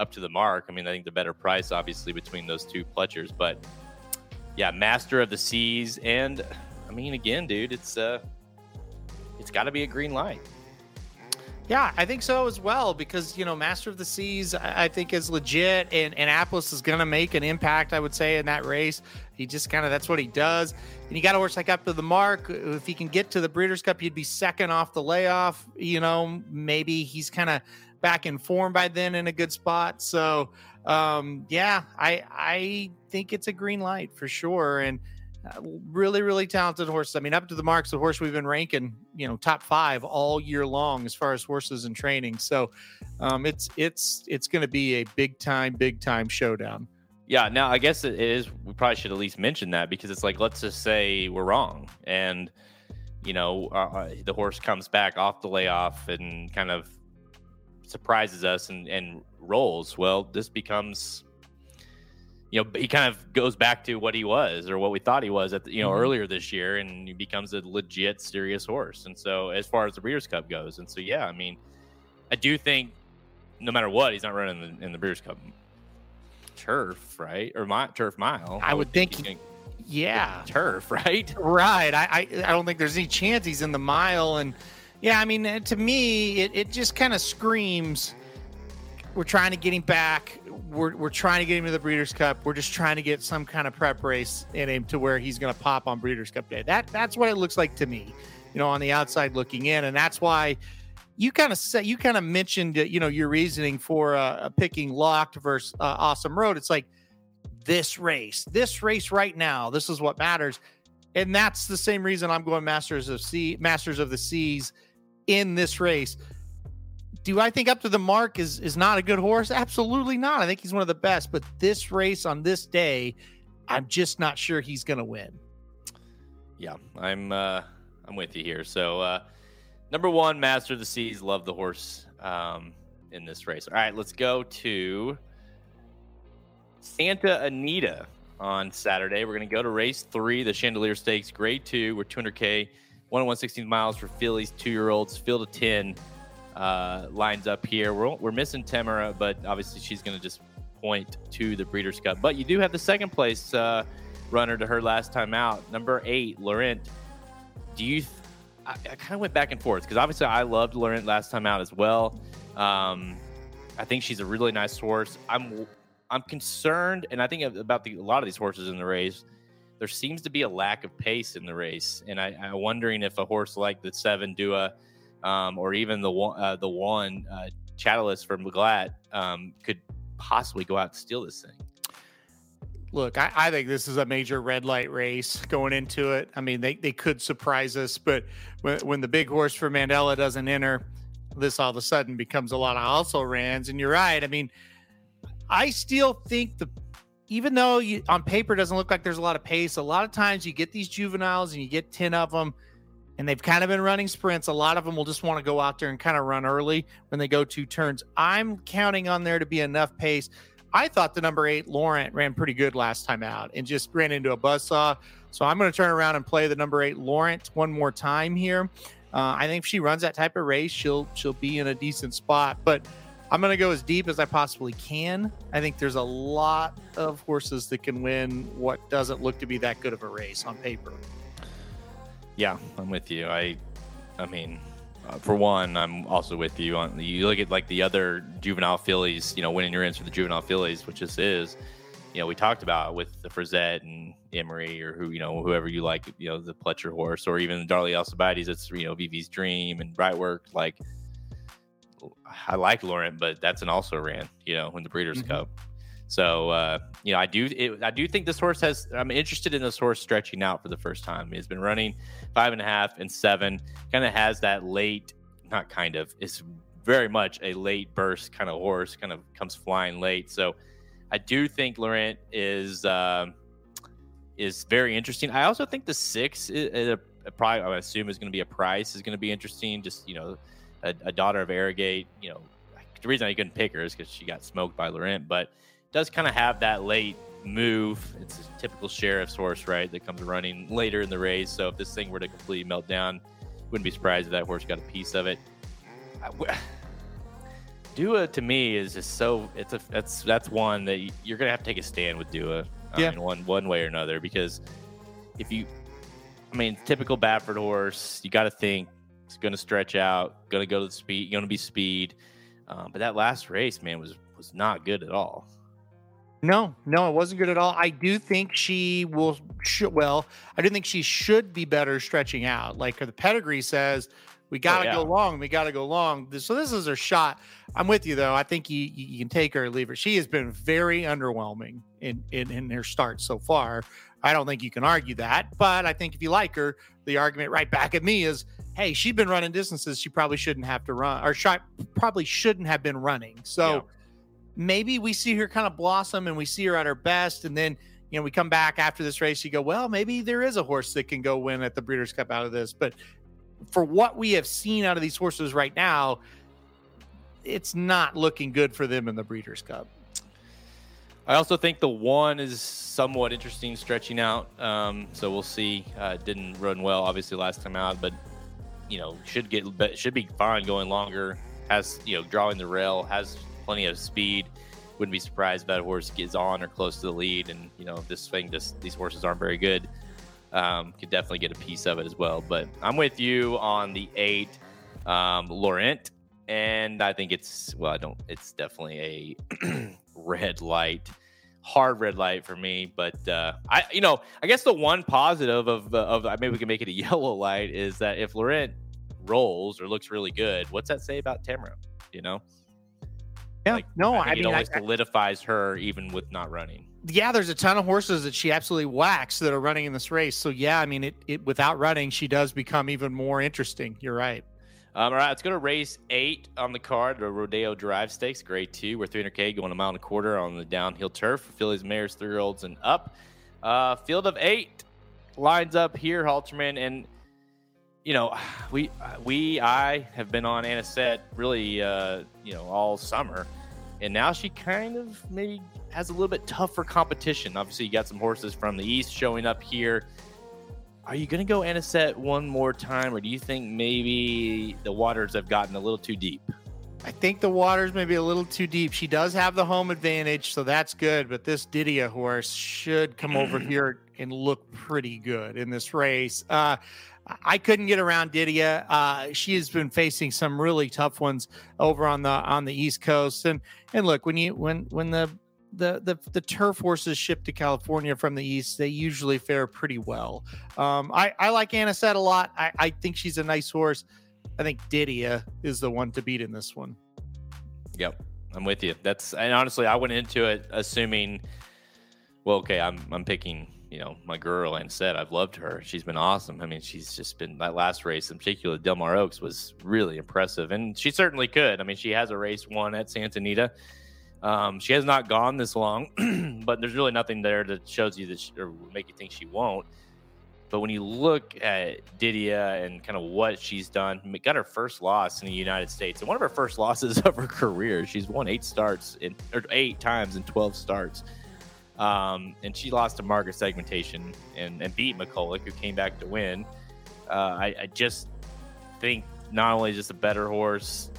up to the mark. I mean, I think the better price, obviously, between those two Pletchers. But yeah, Master of the Seas, and I mean, again, dude, it's uh, it's got to be a green light. Yeah, I think so as well because you know Master of the Seas I think is legit and Annapolis is to make an impact I would say in that race. He just kind of that's what he does. And you got a horse like up to the mark. If he can get to the Breeders' Cup, he'd be second off the layoff. You know, maybe he's kind of back in form by then in a good spot. So um, yeah, I I think it's a green light for sure. And uh, really, really talented horses. I mean, up to the marks, the horse we've been ranking, you know, top five all year long as far as horses and training. So, um, it's it's it's going to be a big time, big time showdown. Yeah, now I guess it is. We probably should at least mention that because it's like, let's just say we're wrong, and you know, uh, uh, the horse comes back off the layoff and kind of surprises us and, and rolls. Well, this becomes, you know, he kind of goes back to what he was or what we thought he was at the, you know Mhm. earlier this year, and he becomes a legit serious horse. And so, as far as the Breeders' Cup goes, and so yeah, I mean, I do think no matter what, he's not running in the, in the Breeders' Cup turf, right? Or my turf mile. I would think he's gonna Yeah, turf, right? right. I, I I don't think there's any chance he's in the mile. And yeah, I mean, uh, to me, it it just kind of screams. we're trying to get him back. We're, we're trying to get him to the Breeders' Cup. We're just trying to get some kind of prep race in him to where he's going to pop on Breeders' Cup Day. That that's what it looks like to me, you know, on the outside looking in, and that's why you kind of said you kind of mentioned you know your reasoning for uh, picking locked versus uh, awesome road. It's like this race, this race right now, this is what matters, and that's the same reason I'm going Masters of Sea, Masters of the Seas in this race. Do I think up to the mark is is not a good horse? Absolutely not. I think he's one of the best, but this race on this day, I'm just not sure he's going to win. Yeah, I'm uh I'm with you here. So uh Number one, Master of the Seas. Love the horse um, in this race. All right, let's go to Santa Anita on Saturday. We're going to go to race three, the Chandelier Stakes, grade two. We're 200K, one and 116 miles for fillies, two year olds, field of 10 uh, lines up here. We're, we're missing Tamara, but obviously she's going to just point to the Breeders' Cup. But you do have the second place uh, runner to her last time out, number eight, Laurent. Do you I, I kind of went back and forth because obviously I loved Laurent last time out as well. Um, I think she's a really nice horse. I'm I'm concerned, and I think about the, a lot of these horses in the race. There seems to be a lack of pace in the race, and I, am wondering if a horse like the Seven Dua, um, or even the one uh, the one uh, from Maglat um, could possibly go out and steal this thing look, I, I, think this is a major red light race going into it. I mean, they, they could surprise us, but when, when the big horse for Mandela doesn't enter, this all of a sudden becomes a lot of also rans. And you're right. I mean, I still think the even though you on paper doesn't look like there's a lot of pace, a lot of times you get these juveniles and you get 10 of them and they've kind of been running sprints. A lot of them will just want to go out there and kind of run early when they go two turns. I'm counting on there to be enough pace I thought the number eight Laurent ran pretty good last time out and just ran into a buzzsaw. So I'm going to turn around and play the number eight Laurent one more time here. Uh, I think if she runs that type of race, she'll she'll be in a decent spot. But I'm going to go as deep as I possibly can. I think there's a lot of horses that can win what doesn't look to be that good of a race on paper. Yeah, I'm with you. I, I mean, uh, for one, I'm also with you on. You look at like the other juvenile fillies, you know, winning your ends for the juvenile fillies, which this is. You know, we talked about with the Frizette and Emery or who you know whoever you like, you know, the Pletcher horse or even Darley Alcibiades. It's you know VV's Dream and Brightwork. Like, I like Laurent, but that's an also ran, you know, in the Breeders' mm-hmm. Cup. So uh, you know, I do it, I do think this horse has. I'm interested in this horse stretching out for the first time. He's been running five and a half and seven. Kind of has that late, not kind of. It's very much a late burst kind of horse. Kind of comes flying late. So I do think Laurent is uh, is very interesting. I also think the six is, is a probably I assume is going to be a price is going to be interesting. Just you know, a, a daughter of Arrogate. You know, the reason I couldn't pick her is because she got smoked by Laurent, but does kind of have that late move. It's a typical sheriff's horse, right? That comes running later in the race. So if this thing were to completely melt down, wouldn't be surprised if that horse got a piece of it. Dua to me is just so it's a that's that's one that you're gonna have to take a stand with Dua. I yeah. mean, one one way or another because if you, I mean, typical Baffert horse, you got to think it's gonna stretch out, gonna go to the speed, gonna be speed. Um, but that last race, man, was was not good at all. No, no, it wasn't good at all. I do think she will. Should, well, I do think she should be better stretching out. Like the pedigree says, we got to oh, yeah. go long. We got to go long. So this is her shot. I'm with you though. I think you, you can take her or leave her. She has been very underwhelming in, in in her start so far. I don't think you can argue that. But I think if you like her, the argument right back at me is, hey, she's been running distances she probably shouldn't have to run, or she probably shouldn't have been running. So. Yeah maybe we see her kind of blossom and we see her at her best and then you know we come back after this race you go well maybe there is a horse that can go win at the breeders cup out of this but for what we have seen out of these horses right now it's not looking good for them in the breeders cup I also think the one is somewhat interesting stretching out. Um, so we'll see. Uh, didn't run well, obviously, last time out, but you know should get should be fine going longer. Has you know drawing the rail has plenty of speed. Wouldn't be surprised if that horse gets on or close to the lead. And you know, this thing, just these horses aren't very good. Um, could definitely get a piece of it as well. But I'm with you on the eight, um, Laurent, and I think it's well, I don't. It's definitely a red light, hard red light for me. But uh, I, you know, I guess the one positive of the of maybe we can make it a yellow light is that if Laurent rolls or looks really good, what's that say about Tamara? You know, Yeah, Like, no, I I, think it mean, I, solidifies her even with not running. yeah, there's a ton of horses that she absolutely whacks that are running in this race. So yeah, I mean, it, it without running, she does become even more interesting. You're right. Um, all right, let's go to race eight on the card, the Rodeo Drive Stakes, grade two. We're 300K going a mile and a quarter on the downhill turf for fillies, mares, three year olds, and up. Uh, field of eight lines up here, Halterman. And, you know, we, we, I have been on Anisette really, uh, you know, all summer. And now she kind of maybe has a little bit tougher competition. Obviously, you got some horses from the east showing up here. Are you going to go Anisette one more time, or do you think maybe the waters have gotten a little too deep? I think the water's may be a little too deep. She does have the home advantage, so that's good. But this Didia horse should come over here and look pretty good in this race. Uh, I couldn't get around Didia. Uh, she has been facing some really tough ones over on the on the East Coast. And and look, when you when when the the the, the turf horses ship to California from the east, they usually fare pretty well. Um, I I like Anisette a lot. I, I think she's a nice horse. I think Didia is the one to beat in this one. Yep, I'm with you. That's and honestly, I went into it assuming, well, okay, I'm I'm picking you know my girl Anisette I've loved her. She's been awesome. I mean, she's just been that last race in particular. Del Mar Oaks was really impressive, and she certainly could. I mean, she has a race one at Santa Anita. Um, she has not gone this long, but there's really nothing there that shows you that or make you think she won't. But when you look at Didia and kind of what she's done, got her first loss in the United States and one of her first losses of her career. She's won eight starts in or eight times in 12 starts. Um, and she lost to Market Segmentation and, and beat McCulloch, who came back to win. Uh, I, I just think not only just a better horse,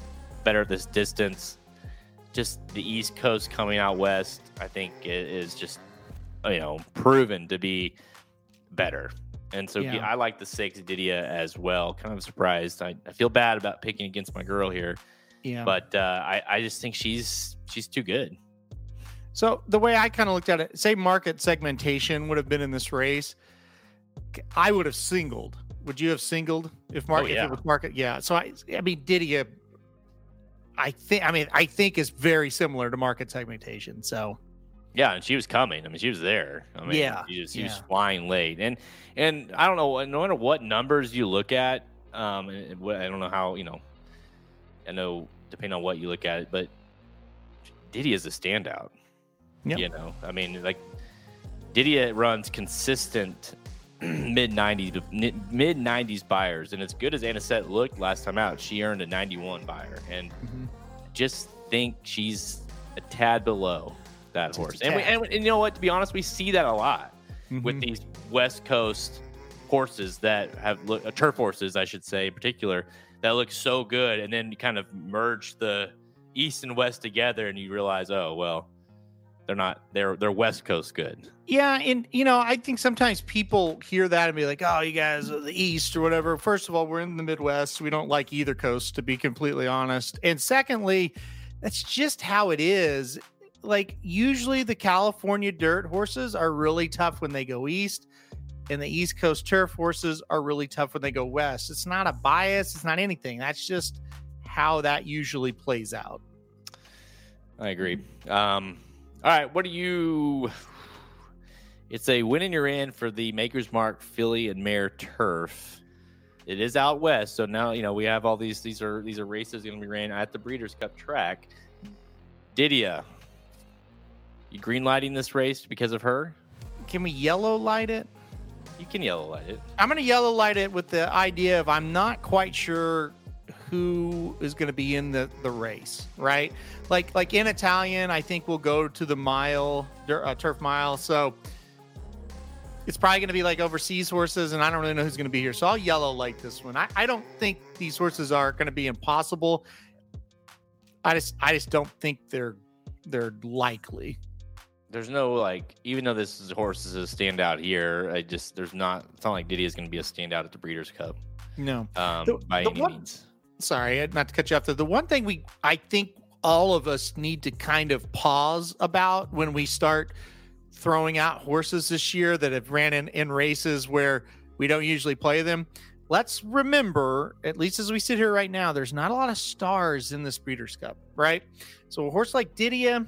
better at this distance, just the East Coast coming out west, I think is just you know proven to be better. And so Yeah. I like the six Didia as well. Kind of surprised. I, I feel bad about picking against my girl here, Yeah. but uh, I I just think she's she's too good. So the way I kind of looked at it, say market segmentation would have been in this race, I would have singled. Would you have singled if market if yeah. it was market? Yeah. So I I mean Didia I think I mean I think is very similar to market segmentation. So Yeah, and she was coming. I mean, she was there. I mean, Yeah, she was, she was flying late, and and I don't know. No matter what numbers you look at, um, I don't know how you know. I know depending on what you look at, but Didia is a standout. Yep. You know, I mean, like Didia runs consistent mid nineties mid nineties Beyers, and as good as Anisette looked last time out, she earned a ninety one Beyer, and Mhm. just think she's a tad below that Just horse. And, we, and, and you know what? To be honest, we see that a lot with Mhm. these West Coast horses that have look, uh, turf horses, I should say, in particular, that look so good, and then you kind of merge the East and West together, and you realize, oh well, they're not. They're they're West Coast good. Yeah, and you know, I think sometimes people hear that and be like, "Oh, you guys are the East or whatever." First of all, we're in the Midwest. We don't like either coast, to be completely honest. And secondly, that's just how it is. Like usually, the California dirt horses are really tough when they go east, and the East Coast turf horses are really tough when they go west. It's not a bias. It's not anything. That's just how that usually plays out. I agree. Um, all right, what do you? It's a win and you're in for the Maker's Mark Filly and Mare Turf. It is out west, so now you know we have all these. These are these are races going to be ran at the Breeders' Cup track. Didia, you green lighting this race because of her? Can we yellow light it? You can yellow light it. I'm going to yellow light it with the idea of I'm not quite sure who is going to be in the the race, right? Like like in Italian, I think we'll go to the mile uh, turf mile, so it's probably going to be like overseas horses, and I don't really know who's going to be here. So I'll yellow light this one. I, I don't think these horses are going to be impossible. I just I just don't think they're they're likely. There's no like, even though this is horse is a standout here, I just there's not. It's not like Didia is going to be a standout at the Breeders' Cup No. um, The- by the any one- means. Sorry, not to cut you off. The, one thing we, I think all of us need to kind of pause about when we start throwing out horses this year that have ran in, in races where we don't usually play them. Let's remember, at least as we sit here right now, there's not a lot of stars in this Breeders' Cup, right? So a horse like Didia,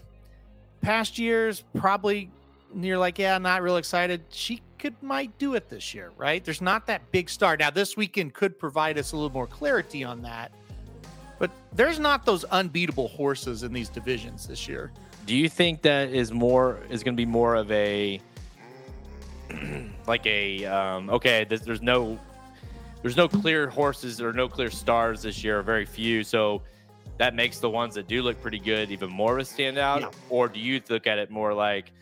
past years, probably you're like, yeah, not real excited. She could might do it this year, right? There's not that big star. Now, this weekend could provide us a little more clarity on that. But there's not those unbeatable horses in these divisions this year. Do you think that is more is going to be more of a like a um, okay? There's, there's no there's no clear horses or no clear stars this year, or very few. So that makes the ones that do look pretty good even more of a standout. Yeah. Or do you look at it more like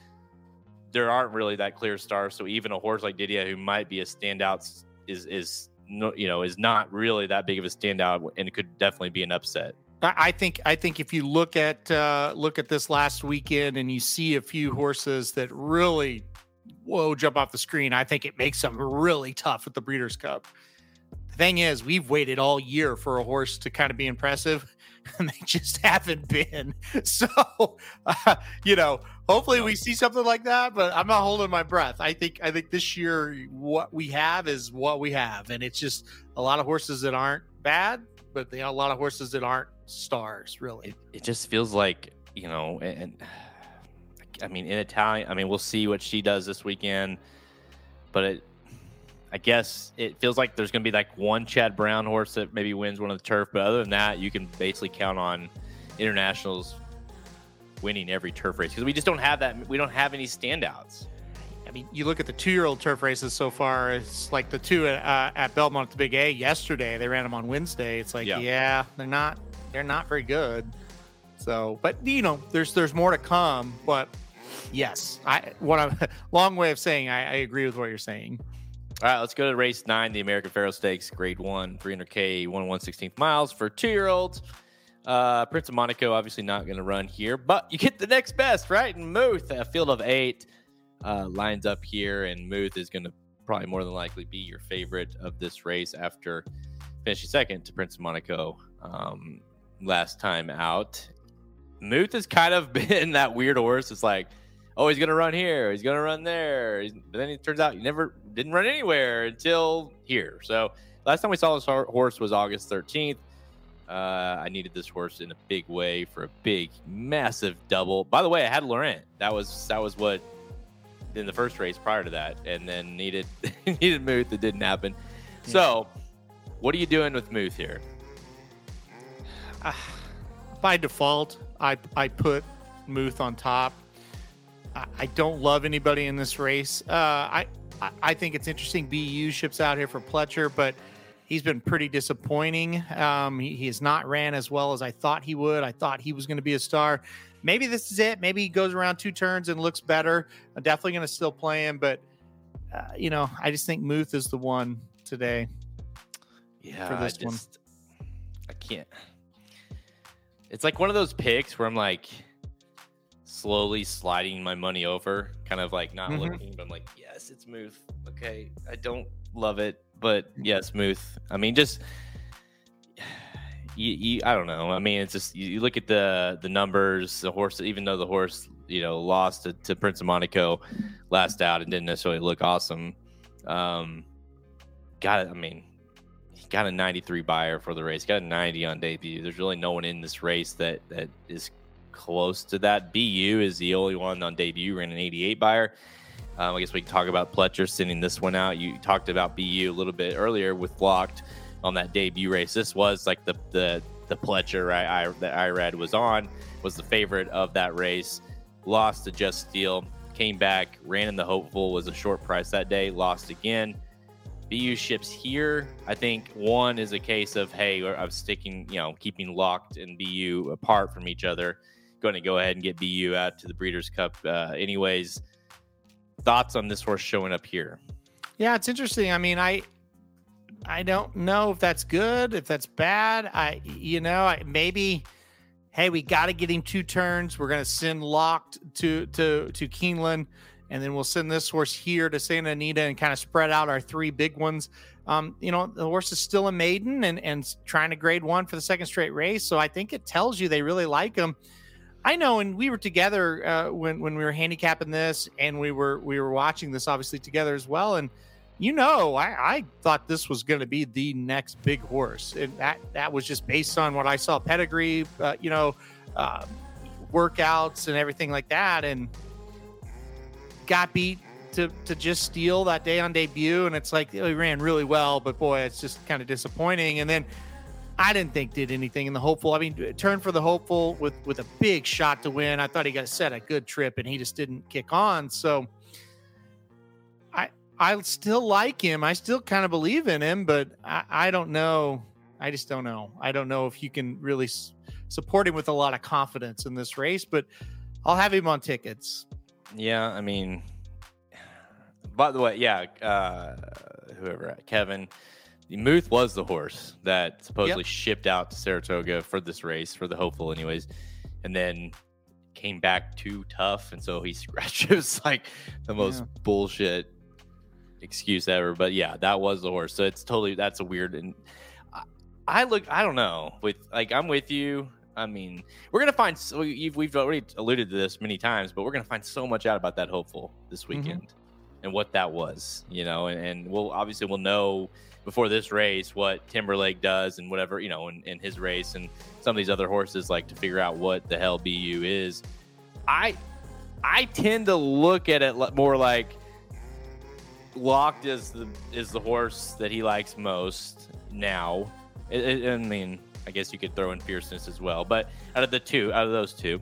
there aren't really that clear stars? So even a horse like Didia, who might be a standout, is is no, you know is not really that big of a standout, and it could definitely be an upset. I I think I think if you look at uh, look at this last weekend and you see a few horses that really whoa jump off the screen, I think it makes them really tough at the Breeders' Cup. The thing is, we've waited all year for a horse to kind of be impressive, and they just haven't been. So, uh, you know, hopefully we see something like that. But I'm not holding my breath. I think I think this year what we have is what we have, and it's just a lot of horses that aren't bad, but they a lot of horses that aren't stars, really. it, it just feels like you know and i mean in italian i mean we'll see what she does this weekend but it i guess it feels like there's going to be like one chad brown horse that maybe wins one of the turf but other than that you can basically count on internationals winning every turf race because we just don't have that we don't have any standouts I mean, you look at the two-year-old turf races so far. It's like the two at, uh, at Belmont at the Big A yesterday. They ran them on Wednesday. It's like, Yeah. yeah. they're not they're not very good. So, but you know, there's there's more to come. But yes, I what I'm long way of saying I, I agree with what you're saying. All right let's go to race nine the american pharoah stakes grade one 300k 1 116th miles for two year olds uh prince of monaco obviously not going to run here but you get the next best right and muth a field of eight uh, lines up here, and Muth is going to probably more than likely be your favorite of this race after finishing second to Prince of Monaco um, last time out. Muth has kind of been that weird horse. It's like, oh, he's going to run here, he's going to run there, He's- but then it turns out he never didn't run anywhere until here. So last time we saw this horse was August 13th. Uh, I needed this horse in a big way for a big, massive double. By the way, I had Laurent. That was that was what in the first race prior to that, and then needed needed Muth. It didn't happen. So, what are you doing with Muth here? By default, I I put Muth on top. I, I don't love anybody in this race. Uh, I, I think it's interesting. BU ships out here for Pletcher, but he's been pretty disappointing. Um, he, he has not ran as well as I thought he would. I thought he was going to be a star. Maybe this is it. Maybe he goes around two turns and looks better. I'm definitely going to still play him, but uh, you know, I just think Muth is the one today. Yeah, for this I one. just, I can't. It's like one of those picks where I'm like slowly sliding my money over, kind of like not Mhm. looking, but I'm like, yes, it's Muth. Okay, I don't love it, but yes, Muth. I mean, just you, you, I don't know. I mean, it's just you, you look at the the numbers. The horse, even though the horse, you know, lost to, to Prince of Monaco last out and didn't necessarily look awesome. Um, got it. I mean, he got a 93 Beyer for the race. Got a 90 on debut. There's really no one in this race that that is close to that. BU is the only one on debut ran an 88 Beyer. Um, I guess we can talk about Pletcher sending this one out. You talked about BU a little bit earlier with Locked on that debut race. This was like the the the Pletcher I, I that I read was on was the favorite of that race. Lost to Just Steel, came back, ran in the hopeful, was a short price that day, lost again. BU ships here. I think one is a case of hey, I'm sticking, you know, keeping locked and BU apart from each other. Going to go ahead and get BU out to the Breeders' Cup, uh, anyways. Thoughts on this horse showing up here? Yeah, it's interesting. I mean, I I don't know if that's good, if that's bad. I you know, I, maybe hey, we got to get him two turns. We're going to send locked to to to Keeneland and then we'll send this horse here to Santa Anita and kind of spread out our three big ones. Um, you know, the horse is still a maiden and and trying to grade one for the second straight race. So I think it tells you they really like him. I know, and we were together uh, when when we were handicapping this, and we were we were watching this obviously together as well. And you know, I, I thought this was going to be the next big horse, and that that was just based on what I saw pedigree, uh, you know, uh, workouts and everything like that, and got beat to to Just Steel that day on debut, and it's like oh, he ran really well, but boy, it's just kind of disappointing. And then I didn't think did anything in the hopeful. I mean, turn for the hopeful with with a big shot to win. I thought he got set a good trip, and he just didn't kick on. So I I still like him. I still kind of believe in him, but I, I don't know. I just don't know. I don't know if you can really s- support him with a lot of confidence in this race, but I'll have him on tickets. Yeah, I mean, by the way, yeah, uh, whoever, Kevin, Muth was the horse that supposedly Yep. shipped out to Saratoga for this race, for the hopeful, anyways, and then came back too tough, and so he scratched. It was like the most Yeah. bullshit excuse ever. But yeah, that was the horse. So it's totally that's a weird and I, I look. I don't know. With like, I'm with you. I mean, we're gonna find. So we've, we've already alluded to this many times, but we're gonna find so much out about that hopeful this Mhm. weekend and what that was. You know, and, and we'll obviously we'll know before this race what Timberlake does and whatever you know in, in his race and some of these other horses like to figure out what the hell BU is. I I tend to look at it more like locked is the is the horse that he likes most now. I- I- I mean, I guess you could throw in fierceness as well, but out of the two, out of those two,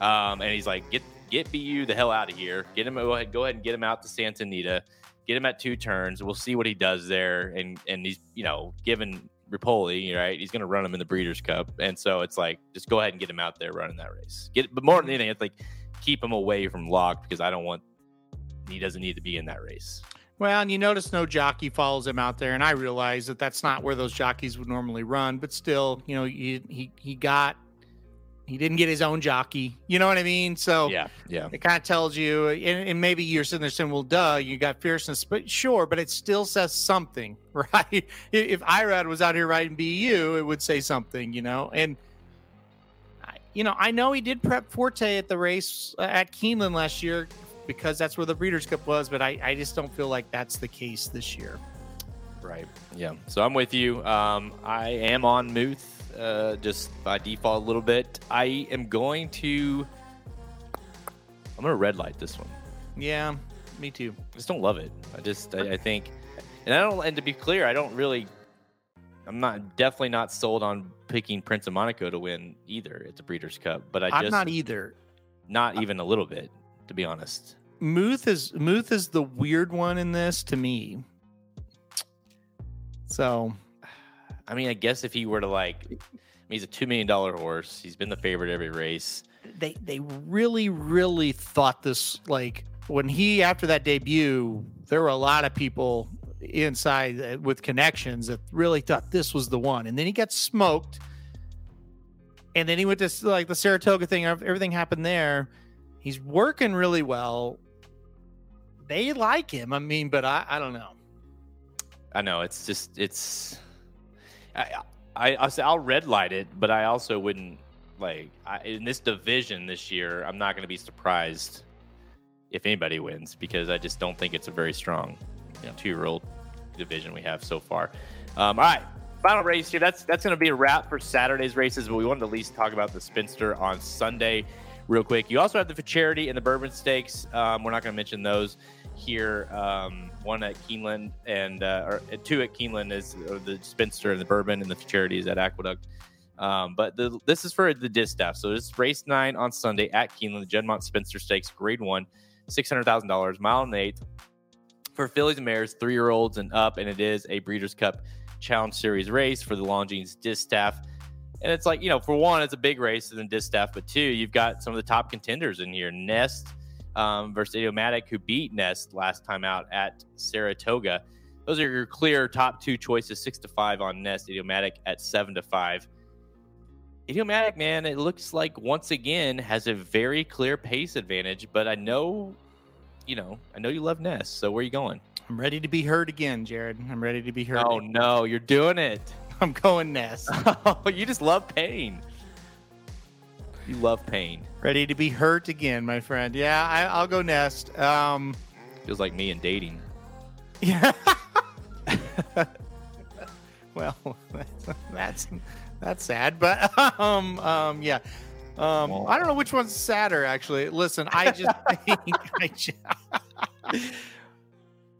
um, and he's like, get get BU the hell out of here. Get him. Go ahead, go ahead and get him out to Santa Anita. Get him at two turns. We'll see what he does there. And and he's you know given Repole right, he's going to run him in the Breeders' Cup, and so it's like just go ahead and get him out there running that race. Get but more than anything, it's like keep him away from locked because I don't want he doesn't need to be in that race. Well, and you notice no jockey follows him out there, and I realize that that's not where those jockeys would normally run. But still, you know, he he, he got he didn't get his own jockey. You know what I mean? So Yeah, yeah. it kind of tells you, and, and maybe you're sitting there saying, "Well, duh, you got fierceness," but sure, but it still says something, right? If- Irad was out here riding BU, it would say something, you know. And I- you know, I know he did prep Forte at the race uh, at Keeneland last year because that's where the Breeders' Cup was, but I, I just don't feel like that's the case this year. Right. Yeah. So I'm with you. Um, I am on Muth, uh, just by default a little bit. I am going to. I'm gonna red light this one. Yeah, me too. I just don't love it. I just I, I think, and I don't. And to be clear, I don't really. I'm not definitely not sold on picking Prince of Monaco to win either at the Breeders' Cup, but I I'm just not either. not even a little bit, to be honest. Muth is Muth is the weird one in this to me. So I mean, I guess if he were to like, I mean, he's a two million dollar horse. He's been the favorite every race. they they really really thought this like when he after that debut there were a lot of people inside uh, with connections that really thought this was the one and then he got smoked and then he went to like the saratoga thing everything happened there he's working really well they like him i mean but i i don't know I know it's just it's. I I I'll, red light it, but I also wouldn't like I, in this division this year. I'm not going to be surprised if anybody wins because I just don't think it's a very strong you know, two year old division we have so far. Um, all right, final race here. That's that's going to be a wrap for Saturday's races, but we wanted to at least talk about the Spinster on Sunday real quick. You also have the Charity and the Bourbon Stakes. Um, we're not going to mention those here. Um, one at Keeneland and uh, or uh, two at Keeneland is uh, the Spinster and the Bourbon, and the Charity is at Aqueduct. Um, but the, this is for the distaff. So it's race nine on Sunday at Keeneland, the Juddmonte Spinster Stakes, grade one, six hundred thousand dollars, mile and eighth for fillies and mares, three year olds and up, and it is a Breeders' Cup Challenge Series race for the Longines distaff. And it's like you know, for one, it's a big race in the distaff, but two, you've got some of the top contenders in here. Nest um, versus Idiomatic, who beat Nest last time out at Saratoga. Those are your clear top two choices, six to five on Nest, Idiomatic at seven to five. Idiomatic, man, it looks like once again has a very clear pace advantage, but I know, you know, I know you love Nest. So where are you going? I'm ready to be heard again, Jared. I'm ready to be heard. Oh no, you're doing it. I'm going Nest. Oh, you just love pain. You love pain. ready to be hurt again, my friend. Yeah, I, I'll go Nest. Um, Feels like me and dating. yeah. well, that's, that's that's sad, but um, um, yeah. Um, I don't know which one's sadder, actually. Listen, I just think I just,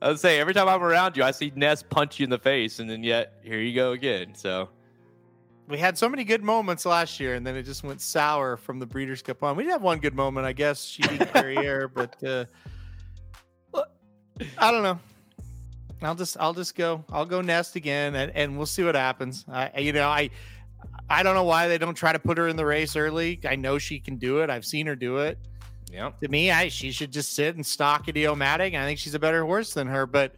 I would say every time I'm around you, I see Nest punch you in the face, and then yet here you go again. So we had so many good moments last year, and then it just went sour from the Breeders' Cup on. We did have one good moment, I guess. She beat Carrier, but uh, I don't know. I'll just I'll just go I'll go nest again, and, and we'll see what happens. I you know I I don't know why they don't try to put her in the race early. I know she can do it. I've seen her do it. Yeah, To me, I she should just sit and stock Idiomatic. I think she's a better horse than her, but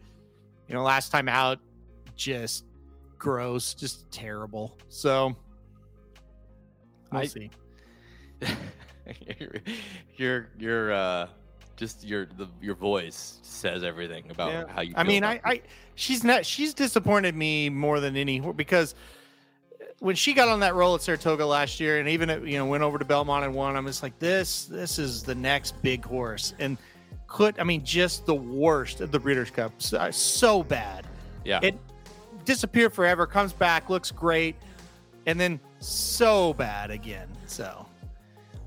you know, last time out, just gross, just terrible. So we'll I- see. your your uh just your the your voice says everything about Yeah. how you. I mean, I, I she's not she's disappointed me more than any because when she got on that roll at Saratoga last year, and even you know went over to Belmont and won, I'm just like this this is the next big horse, and could I mean just the worst of the Breeders' Cup, so, so bad. yeah. It disappeared forever, comes back, looks great, and then so bad again. So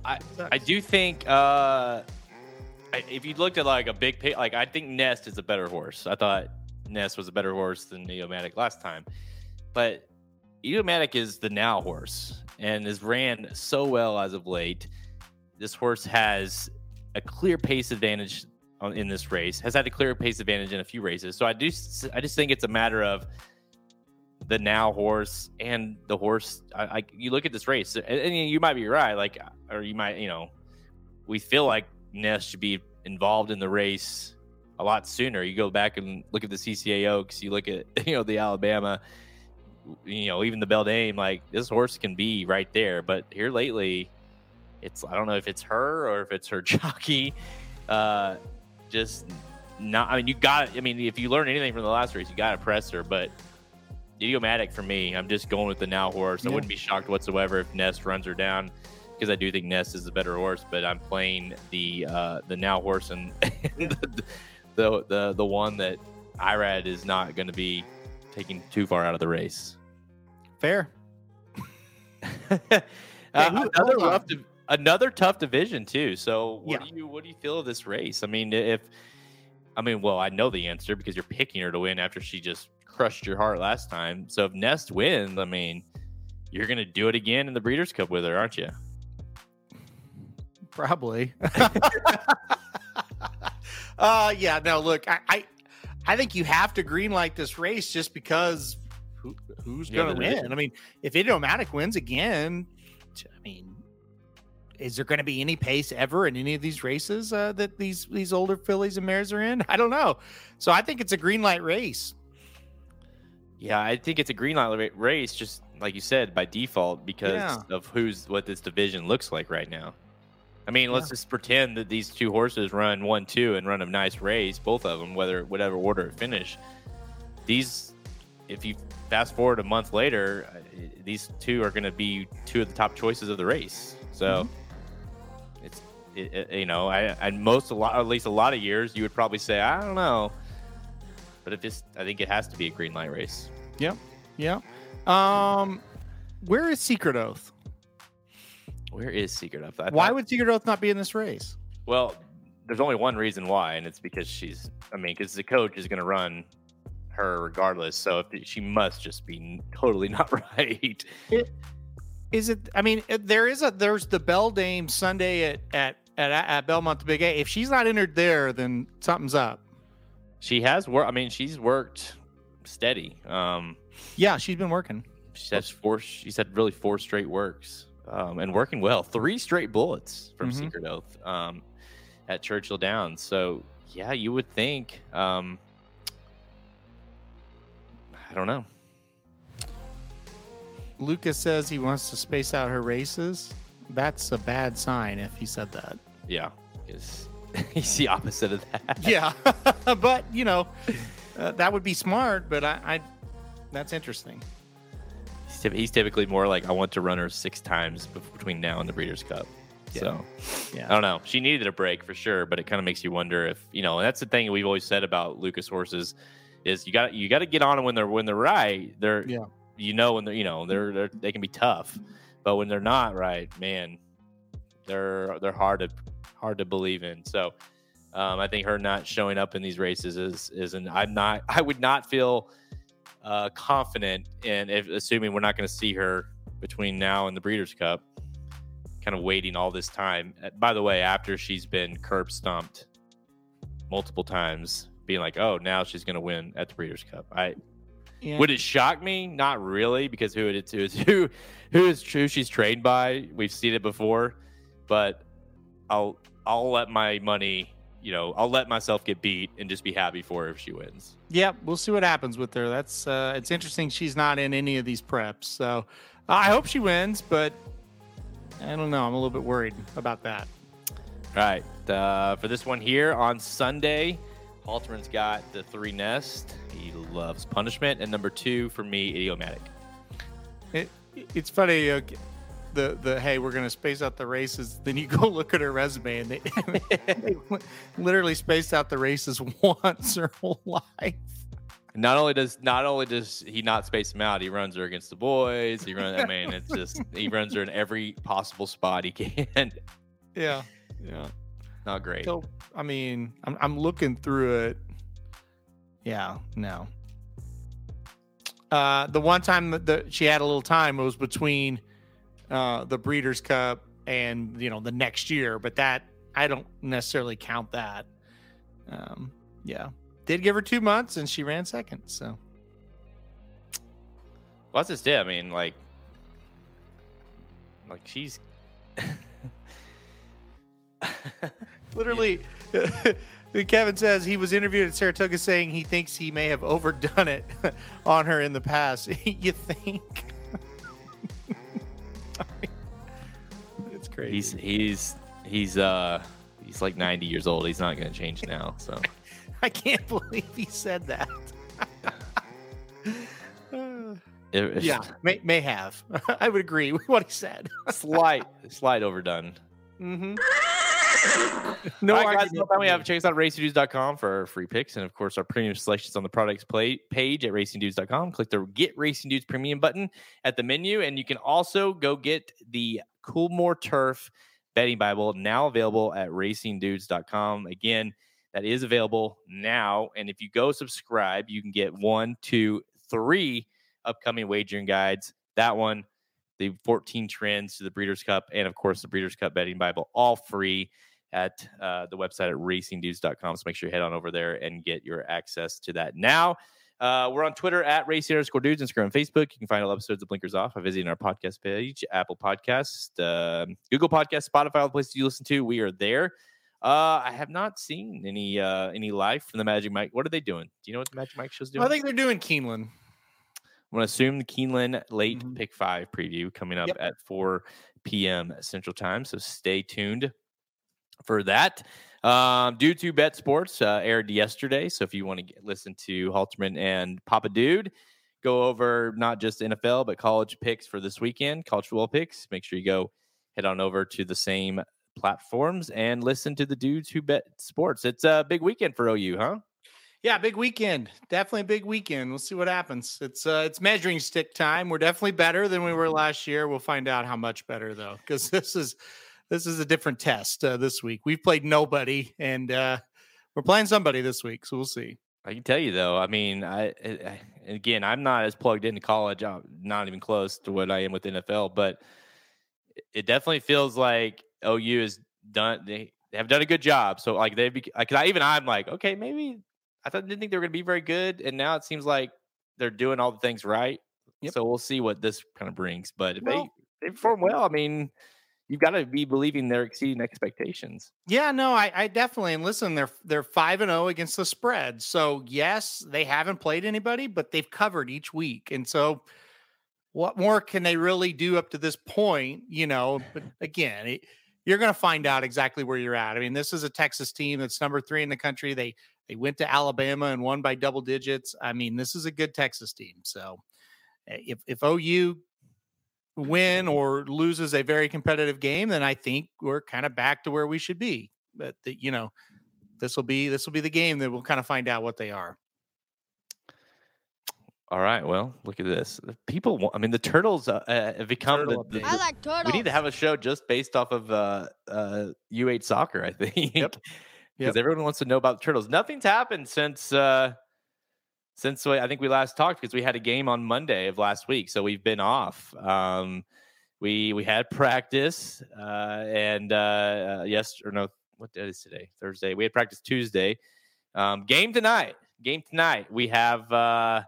I I do think uh if you looked at like a big pick, like I think Nest is a better horse. I thought Nest was a better horse than Idiomatic last time, but Idiomatic is the now horse and has ran so well as of late. This horse has a clear pace advantage in this race. Has had a clear pace advantage in a few races. So I do I just think it's a matter of the now horse and the horse. I, I you look at this race, and, and you might be right, like, or you might, you know, we feel like Nest should be involved in the race a lot sooner. You go back and look at the CCA Oaks, you look at you know the Alabama, you know even the Beldame. Like this horse can be right there, but here lately, it's I don't know if it's her or if it's her jockey. Uh, just not. I mean, you got. I mean, if you learn anything from the last race, you got to press her, but. Idiomatic for me. I'm just going with the now horse. I wouldn't be shocked whatsoever if Nest runs her down because I do think Nest is the better horse. But I'm playing the uh, the now horse and the, the the the one that Irad is not going to be taking too far out of the race. fair. uh, who- another rough, another tough division too. So what Yeah. do you what do you feel of this race? I mean, if I mean, well, I know the answer because you're picking her to win after she just crushed your heart last time. So if Nest wins, I mean, you're gonna do it again in the Breeders' Cup with her, aren't you? Probably. uh yeah, no, look, I, I I think you have to green light this race just because who, who's Yeah, gonna the win? I mean, if Idiomatic wins again, I mean, is there gonna be any pace ever in any of these races uh, that these these older fillies and mares are in? I don't know. So I think it's a green light race. Yeah, I think it's a green light race, just like you said, by default because Yeah. of who's what this division looks like right now. I mean, let's just pretend that these two horses run one, two, and run a nice race, both of them, whether whatever order it finish. These, if you fast forward a month later, these two are going to be two of the top choices of the race. So, it's it, it- you know, I and most a lot, at least a lot of years, you would probably say, I don't know, but it just, I think it has to be a green light race. Yep. Yeah. Um, where is Secret Oath? Where is Secret Oath? I Why thought- would Secret Oath not be in this race? Well, there's only one reason why, and it's because she's. I mean, because the coach is going to run her regardless. So if she must just be totally not right. Is it? I mean, there is a there's the Beldame Sunday at at at, at Belmont the Big A. If she's not entered there, then something's up. She has worked. I mean, she's worked steady. Um, Yeah, she's been working. she has four. She said really four straight works, um, and working well. Three straight bullets from Mhm. Secret Oath um, at Churchill Downs. So yeah, you would think. Um, I don't know. Lukas says he wants to space out her races. That's a bad sign if he said that. Yeah, because he's the opposite of that. Yeah, but you know, uh, that would be smart. But I, I that's interesting. He's, he's, typically more like I want to run her six times between now and the Breeders' Cup. Yeah. So, yeah, I don't know. She needed a break for sure, but it kind of makes you wonder if you know. And that's the thing we've always said about Lukas horses is you got you got to get on them when they're when they're right. They're yeah. You know when they're you know they're, they're they can be tough, but when they're not right, man, they're they're hard to hard to believe in. So um, I think her not showing up in these races is is an I'm not I would not feel uh, confident in if assuming we're not going to see her between now and the Breeders' Cup, kind of waiting all this time. Uh, by the way, after she's been curb stomped multiple times, being like, "Oh, now she's going to win at the Breeders' Cup." I yeah. would it shock me? Not really, because who it is who who is who she's trained by. We've seen it before, but I'll I'll let my money you know, I'll let myself get beat and just be happy for her if she wins. Yeah, we'll see what happens with her. That's uh, it's interesting. She's not in any of these preps, so I hope she wins, but I don't know. I'm a little bit worried about that. All right, uh, for this one here on Sunday, Halterman's got the three nest. He loves punishment, and number two for me, idiomatic. It, it's funny. Uh, the the hey, we're gonna space out the races. Then you go look at her resume, and they, they literally spaced out the races once her whole life. Not only does not only does he not space them out, he runs her against the boys. He runs. I mean, it's just he runs her in every possible spot he can. Yeah, yeah, not great. So I mean, I'm I'm looking through it. Yeah, no. Uh, the one time that the, she had a little time it was between uh, the Breeders' Cup and you know the next year, but that I don't necessarily count that. Um, yeah, did give her two months and she ran second. So, well, that's just it. I mean, like, like she's literally. Kevin says he was interviewed at Saratoga saying he thinks he may have overdone it on her in the past. you think? Crazy. He's he's he's uh he's like 90 years old. He's not going to change now. So I can't believe he said that. it, yeah, may, may have. I would agree with what he said. slight, slight overdone. Mm-hmm. no, All right, guys, no we have check us out at racingdudes.com for our free picks and of course our premium selections on the products play page at racingdudes.com. Click the get racing dudes premium button at the menu, and you can also go get the Coolmore Turf Betting Bible, now available at racingdudes.com. Again, that is available now. And if you go subscribe, you can get one, two, three upcoming wagering guides. That one, the 14 trends to the Breeders' Cup, and of course, the Breeders' Cup Betting Bible, all free at uh, the website at racingdudes.com. So make sure you head on over there and get your access to that now. Uh, we're on Twitter at racing underscore dudes, Instagram, and Facebook. You can find all episodes of Blinkers Off by visiting our podcast page, Apple Podcast, uh, Google Podcast, Spotify, all the places you listen to. We are there. Uh, I have not seen any uh, any live from the Magic Mike. What are they doing? Do you know what the Magic Mike show's doing? I think they're doing Keeneland. I'm going to assume the Keeneland late mm-hmm. pick five preview coming up yep. at 4 p.m. Central Time. So stay tuned for that. Um, Dudes Who Bet Sports uh, aired yesterday. So if you want to get, listen to Halterman and Papa Dude, go over not just NFL, but college picks for this weekend, college football picks. Make sure you go head on over to the same platforms and listen to the dudes who bet sports. It's a big weekend for OU, huh? Yeah, big weekend. Definitely a big weekend. We'll see what happens. It's uh it's measuring stick time. We're definitely better than we were last year. We'll find out how much better though, because this is this is a different test uh, this week. We've played nobody, and uh, we're playing somebody this week, so we'll see. I can tell you though. I mean, I, I again, I'm not as plugged into college. I'm not even close to what I am with NFL, but it definitely feels like OU has done. They, they have done a good job. So like they've, like I even I'm like, okay, maybe I thought didn't think they were going to be very good, and now it seems like they're doing all the things right. Yep. So we'll see what this kind of brings. But if well, they they perform well, I mean, you've got to be believing they're exceeding expectations. Yeah, no, I, I definitely and listen, they're they're five and zero oh against the spread. So yes, they haven't played anybody, but they've covered each week, and so what more can they really do up to this point? You know, but again, it, you're going to find out exactly where you're at. I mean, this is a Texas team that's number three in the country. They they went to Alabama and won by double digits. I mean, this is a good Texas team. So eh, if if OU win or loses a very competitive game, then I think we're kind of back to where we should be. But the, you know, this will be this will be the game that we'll kind of find out what they are. All right. Well, look at this. People, want, I mean, the turtles uh, uh, have become the, the, I like turtles. We need to have a show just based off of uh, uh, U8 soccer, I think. Yep. Because Yep. everyone wants to know about the turtles. Nothing's happened since uh, since we, I think we last talked because we had a game on Monday of last week, so we've been off. Um, we we had practice uh, and uh, uh, yes or no, what day is today? Thursday. We had practice Tuesday. Um, game tonight. Game tonight. We have. Uh,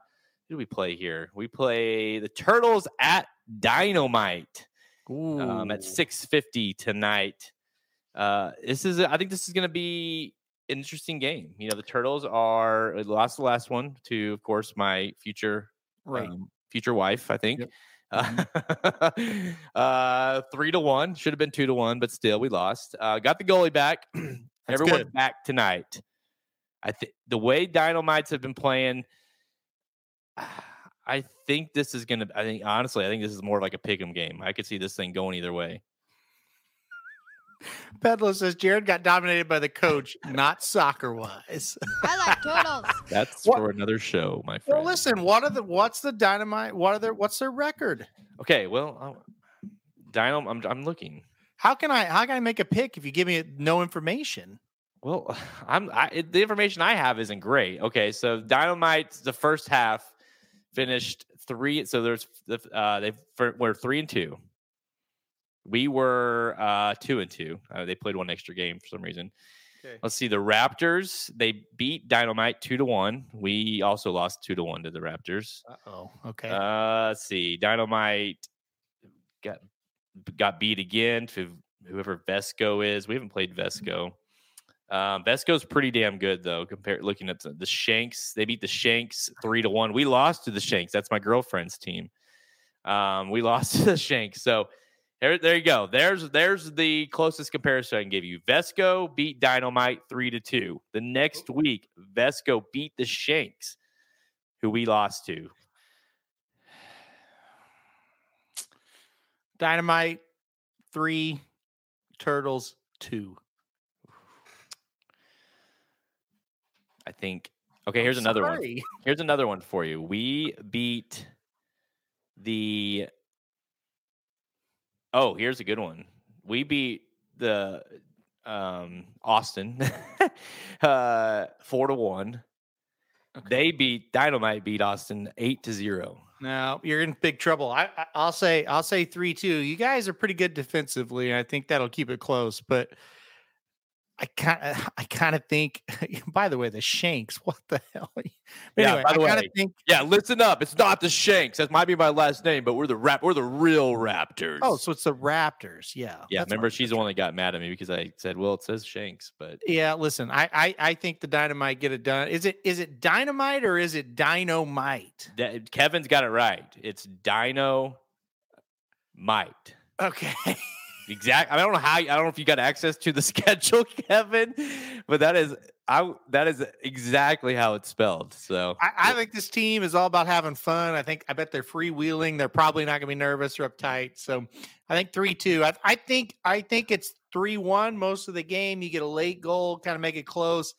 who do we play here? We play the Turtles at Dynamite um, at Ooh. 650 tonight. Uh, this is, I think this is going to be interesting game. You know, the Turtles are uh, lost the last one to, of course, my future right. um, future wife. I think. Yep. Uh, uh, three to one should have been two to one, but still we lost. Uh, got the goalie back. Everyone's good. back tonight. I think the way Dynamites have been playing, I think this is gonna. I think honestly, I think this is more like a pick'em game. I could see this thing going either way. Pedlo says Jared got dominated by the coach, not soccer wise. I like turtles. That's What- for another show, my friend. well, listen, what are the what's the dynamite? What are their what's their record? Okay, well, I'll- Dynam, I'm I'm looking. How can I how can I make a pick if you give me no information? Well, I'm I, the information I have isn't great. Okay, so Dynamite, the first half finished three. So there's the uh, they were three and two. We were uh, two and two. Uh, they played one extra game for some reason. Okay. Let's see. The Raptors they beat Dynamite two to one. We also lost two to one to the Raptors. Oh, okay. Uh, let's see. Dynamite got got beat again to whoever Vesco is. We haven't played Vesco. Um, Vesco's pretty damn good though. Compared looking at the, the Shanks, they beat the Shanks three to one. We lost to the Shanks. That's my girlfriend's team. Um, we lost to the Shanks. So there, there you go. There's there's the closest comparison I can give you. Vesco beat Dynamite three to two. The next week, Vesco beat the Shanks, who we lost to. Dynamite three, turtles two. I think. Okay, here's another one. Here's another one for you. We beat the. Oh, here's a good one. We beat the um, Austin uh, four to one. They beat Dynamite beat Austin eight to zero. Now you're in big trouble. I, I I'll say I'll say three two. You guys are pretty good defensively, and I think that'll keep it close. But I kind of uh, I kind of think. By the way, the Shanks. What the hell? Yeah, Anyway, by the I way, think. Yeah, listen up. It's not the Shanks. That might be my last name, but we're the rap. We're the real oh, Raptors. Oh, so it's the Raptors. Yeah. yeah. Remember, she's the one that got mad at me because I said, "Well, it says Shanks," but Yeah. Listen, I, I I think the dynamite get it done. Is it is it dynamite or is it dynamite? that, Kevin's got it right. It's Dino Might. Okay. Exact. I don't know how. I don't know if you got access to the schedule, Kevin, but that is I. That is exactly how it's spelled. So I, I think this team is all about having fun. I think I bet they're freewheeling. They're probably not going to be nervous or uptight. So I think three two. I, I think I think it's three one most of the game. You get a late goal, kind of make it close.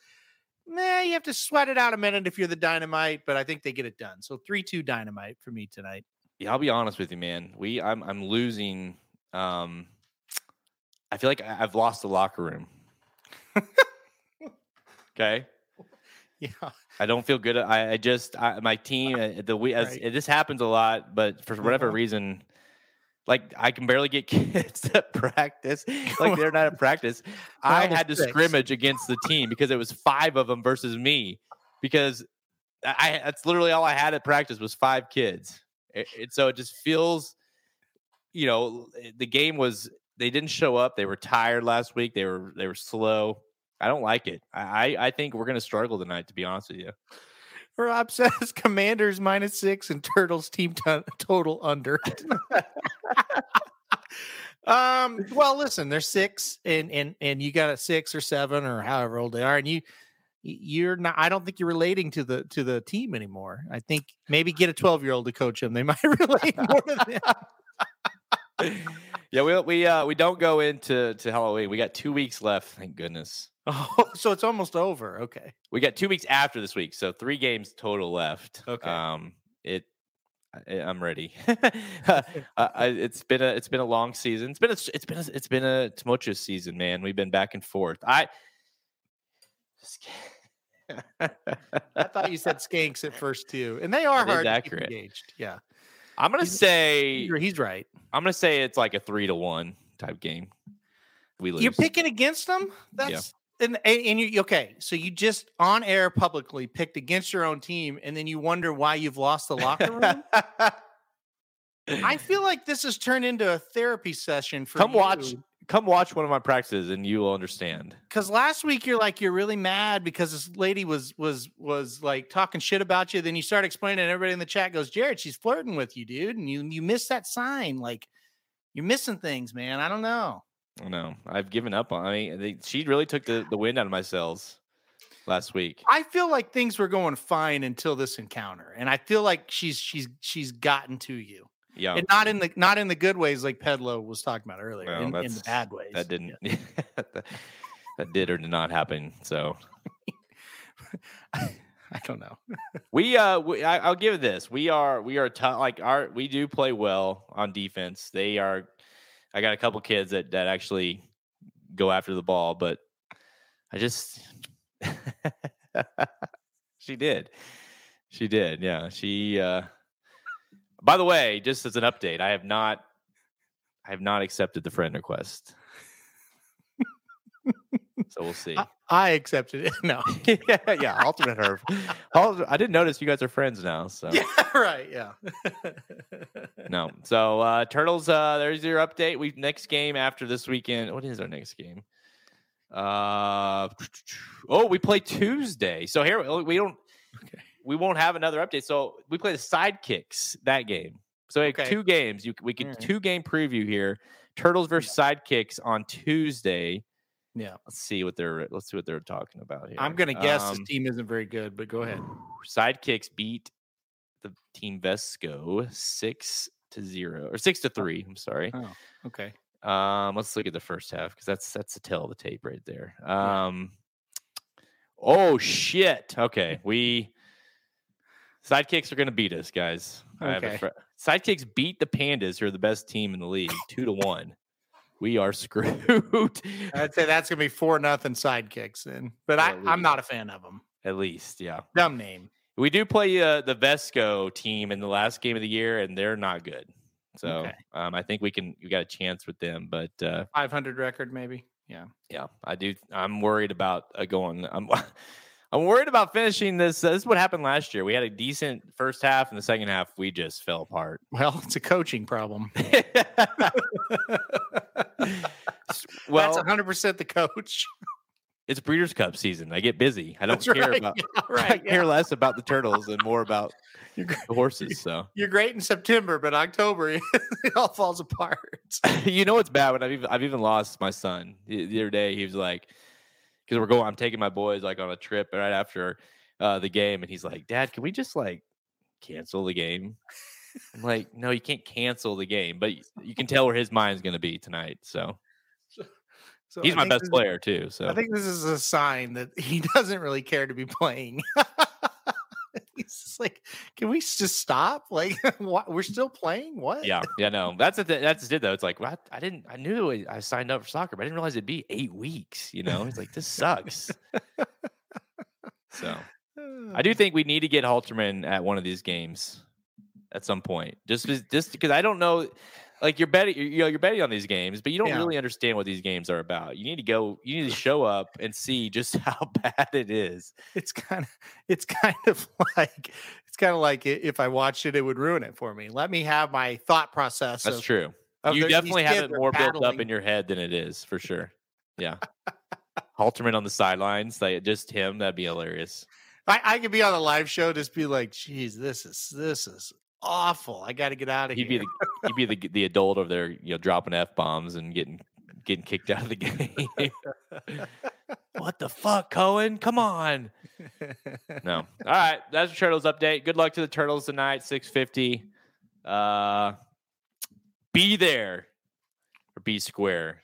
Nah, you have to sweat it out a minute if you're the dynamite, but I think they get it done. So three two dynamite for me tonight. yeah, I'll be honest with you, man. We I'm I'm losing. Um, I feel like I've lost the locker room. okay. Yeah. I don't feel good. I, I just I, my team uh, the we as Right. this happens a lot, but for whatever Uh-huh. reason, like I can barely get kids to practice. Like they're not at practice. I had to six. scrimmage against the team because it was five of them versus me. Because I I- that's literally all I had at practice was five kids. It, it- so it just feels, you know, the game was they didn't show up. They were tired last week. They were they were slow. I don't like it. I I think we're gonna struggle tonight. To be honest with you. Rob says Commanders minus six and Turtles team to- total under. Um, well, listen, they're six, and and and you got a six or seven or however old they are, and you you're not. I don't think you're relating to the to the team anymore. I think maybe get a twelve year old to coach them. They might relate more to them. Yeah, we we uh we don't go into to Halloween. We got two weeks left. Thank goodness. Oh, so it's almost over. Okay. We got two weeks after this week, so three games total left. Okay. Um, it. I- I'm ready. I, it's been a it's been a long season. It's been a it's been a, it's been a tumultuous season, man. We've been back and forth. I. I thought you said skanks at first too, and they are hard to keep engaged. Yeah, I'm gonna He's- say he's, right. I'm gonna say it's like a three to one type game. We lose. You're picking against them. That's and and, and you okay. So you just on air publicly picked against your own team, and then you wonder why you've lost the locker room. I feel like this has turned into a therapy session for come watch. Come watch one of my practices, and you will understand. Because last week you're like you're really mad because this lady was was was like talking shit about you. Then you start explaining, and everybody in the chat goes, "Jared, she's flirting with you, dude," and you you miss that sign. Like you're missing things, man. I don't know. No, I've given up on. I mean, they, she really took the, the wind out of my sails last week. I feel like things were going fine until this encounter, and I feel like she's she's she's gotten to you, Yeah, and not in the not in the good ways like Pedlo was talking about earlier, Well, in, in the bad ways. that didn't. that, that did or did not happen. So I don't know. we uh, we, I, I'll give it this. We are we are tough. Like our we do play well on defense. They are. I got a couple kids that that actually go after the ball, but I just. she did. She did. Yeah. She. uh By the way, just as an update, I have not. I have not accepted the friend request. so we'll see. I, I accepted it. No. yeah, yeah. Alternate her. Al- I didn't notice you guys are friends now. So Yeah. Right. Yeah. no. So uh Turtles, uh there's your update. We next game after this weekend. What is our next game? Uh oh, we play Tuesday. So here we don't Okay. We won't have another update. So we play the sidekicks that game. So we Okay. two games. You we could Alright. two game preview here. Turtles versus sidekicks on Tuesday. Yeah. Let's see what they're let's see what they're talking about here. I'm gonna guess Um, this team isn't very good, but go ahead. Sidekicks beat the team Vesco six to zero or six to three. I'm sorry. Oh, okay. Um, let's look at the first half because that's that's the tail of the tape right there. Yeah. Um, oh shit. Okay, we sidekicks are gonna beat us, guys. I have a Okay. fr- sidekicks beat the Pandas, who are the best team in the league, two to one. We are screwed. I'd say that's gonna be four nothing sidekicks then, but I, I'm not a fan of them. At least, yeah. Dumb name. We do play uh, the Vesco team in the last game of the year, and they're not good. So Okay. um, I think we can we got a chance with them, but uh, 500 record maybe. Yeah. yeah, I do. I'm worried about uh, going. I'm I'm worried about finishing this. This is what happened last year. We had a decent first half, and the second half we just fell apart. Well, it's a coaching problem. well, that's 100 percent the coach. it's Breeders' Cup season. I get busy. I don't That's care right. about. Yeah, I right. care yeah. less about the turtles and more about You're, the horses. So you're great in September, but October it all falls apart. you know what's bad when I've even I've even lost my son the, the other day. He was like, because we're going, I'm taking my boys like on a trip right after uh, the game, and he's like, Dad, can we just like cancel the game? I'm like, no, you can't cancel the game, but you can tell where his mind's going to be tonight. So So he's I my best this is- player too. So I think this is a sign that he doesn't really care to be playing. He's like, can we just stop? Like, what? We're still playing? What? yeah, yeah, no, that's it. That's it though. It's like, what? I didn't. I knew I- I signed up for soccer, but I didn't realize it'd be eight weeks. You know, it's like this sucks. so. I do think we need to get Halterman at one of these games at some point. Just just because I don't know, like you're betting, you know, you're betting on these games, but you don't Yeah. really understand what these games are about. You need to go, you need to show up and see just how bad it is. It's kind of, it's kind of like, it's kind of like if I watched it, it would ruin it for me. Let me have my thought process. That's of- true. of You definitely have it more built up in your head than it is for sure. Yeah. Halterman on the sidelines, like just him, that'd be hilarious. I, I could be on a live show, just be like, geez, this is, this is awful. I got to get out of He'd here. be the he'd be the the adult over there, you know, dropping f bombs and getting getting kicked out of the game. what the fuck, Cohen? Come on. No. All right, that's the Turtles update. Good luck to the Turtles tonight, six fifty. Uh, be there or be square.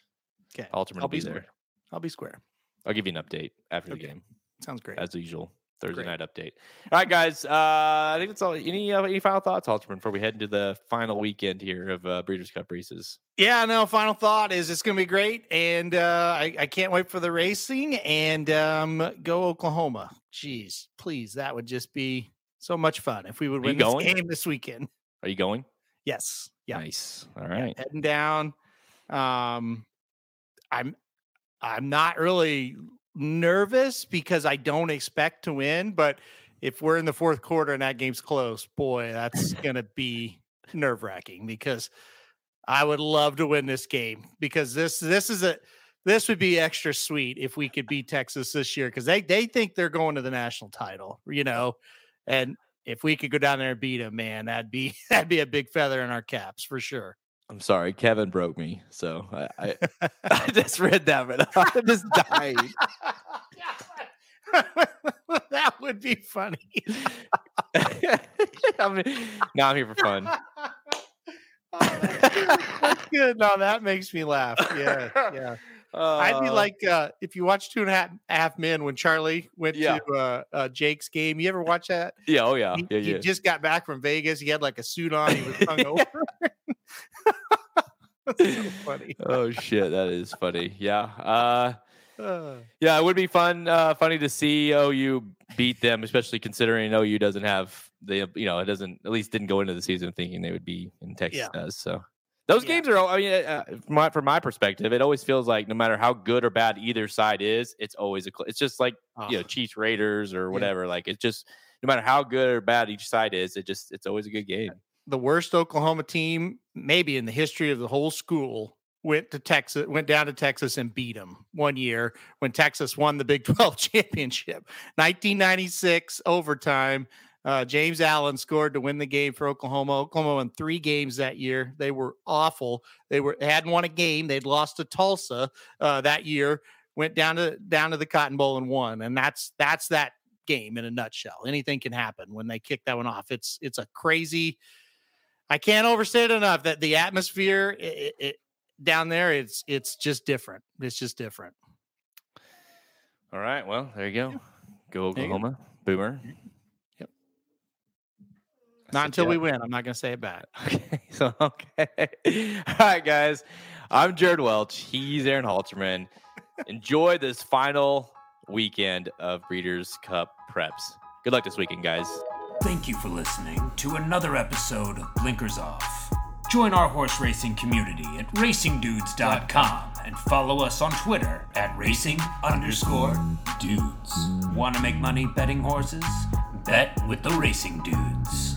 okay. Halterman I'll be, be there. square. I'll be square. I'll give you an update after Okay. the game, Sounds great. as usual. Thursday Great. night update. All right, guys. Uh, I think that's all. Any uh, any final thoughts, Halterman, before we head into the final weekend here of uh, Breeders' Cup races? Yeah, no, final thought is it's going to be great. And uh, I, I can't wait for the racing and um, go Oklahoma. Jeez, please. That would just be so much fun if we would Are win this game this weekend. Are you going? Yes. Yeah. Nice. All yeah, heading down. Um, I'm I'm not really nervous because I don't expect to win, but if we're in the fourth quarter and that game's close, boy, that's gonna be nerve wracking because I would love to win this game because this this is a this would be extra sweet if we could beat Texas this year because they they think they're going to the national title, you know, and if we could go down there and beat them, man, that'd be that'd be a big feather in our caps for sure. I'm sorry, Kevin broke me, so I I, I just read that, but I just died. that would be funny. I mean, now I'm here for fun. Oh, that's good. That's good. No, that makes me laugh. Yeah, yeah. I'd be Uh, like, uh, if you watch Two and a Half, half Men when Charlie went Yeah. to uh, uh, Jake's game. You ever watch that? yeah, oh yeah, he, yeah, he yeah. just got back from Vegas. He had like a suit on. He was hungover. That's so funny. oh shit, that is funny. Yeah, uh, Uh, yeah, it would be fun, uh, funny to see OU beat them, especially considering OU doesn't have the, you know, it doesn't at least didn't go into the season thinking they would be in Texas Yeah. does. So those Yeah. games are, I mean, uh, from my, from my perspective, it always feels like no matter how good or bad either side is, it's always a, cl- it's just like you know oh, Chiefs Raiders or whatever. Like it's just no matter how good or bad each side is, it just it's always a good game. The worst Oklahoma team, maybe in the history of the whole school, went to Texas, went down to Texas and beat them one year when Texas won the Big 12 championship. 1996 overtime. Uh, James Allen scored to win the game for Oklahoma. Oklahoma won three games that year. They were awful. They were hadn't won a game. They'd lost to Tulsa uh, that year. Went down to down to the Cotton Bowl and won. And that's that's that game in a nutshell. Anything can happen when they kick that one off. It's it's a crazy. I can't overstate it enough that the atmosphere it, it, down there it's it's just different. It's just different. All right, well there you go. Go. Oklahoma, Boomer. Yep. I Not until we win. I'm not going to say it bad. Okay, so okay. All right, guys. I'm Jared Welch. He's Aaron Halterman. Enjoy this final weekend of Breeders' Cup preps. Good luck this weekend, guys. Thank you for listening to another episode of Blinkers Off. Join our horse racing community at racingdudes.com and follow us on Twitter at racing underscore dudes. Want to make money betting horses? Bet with the racing dudes.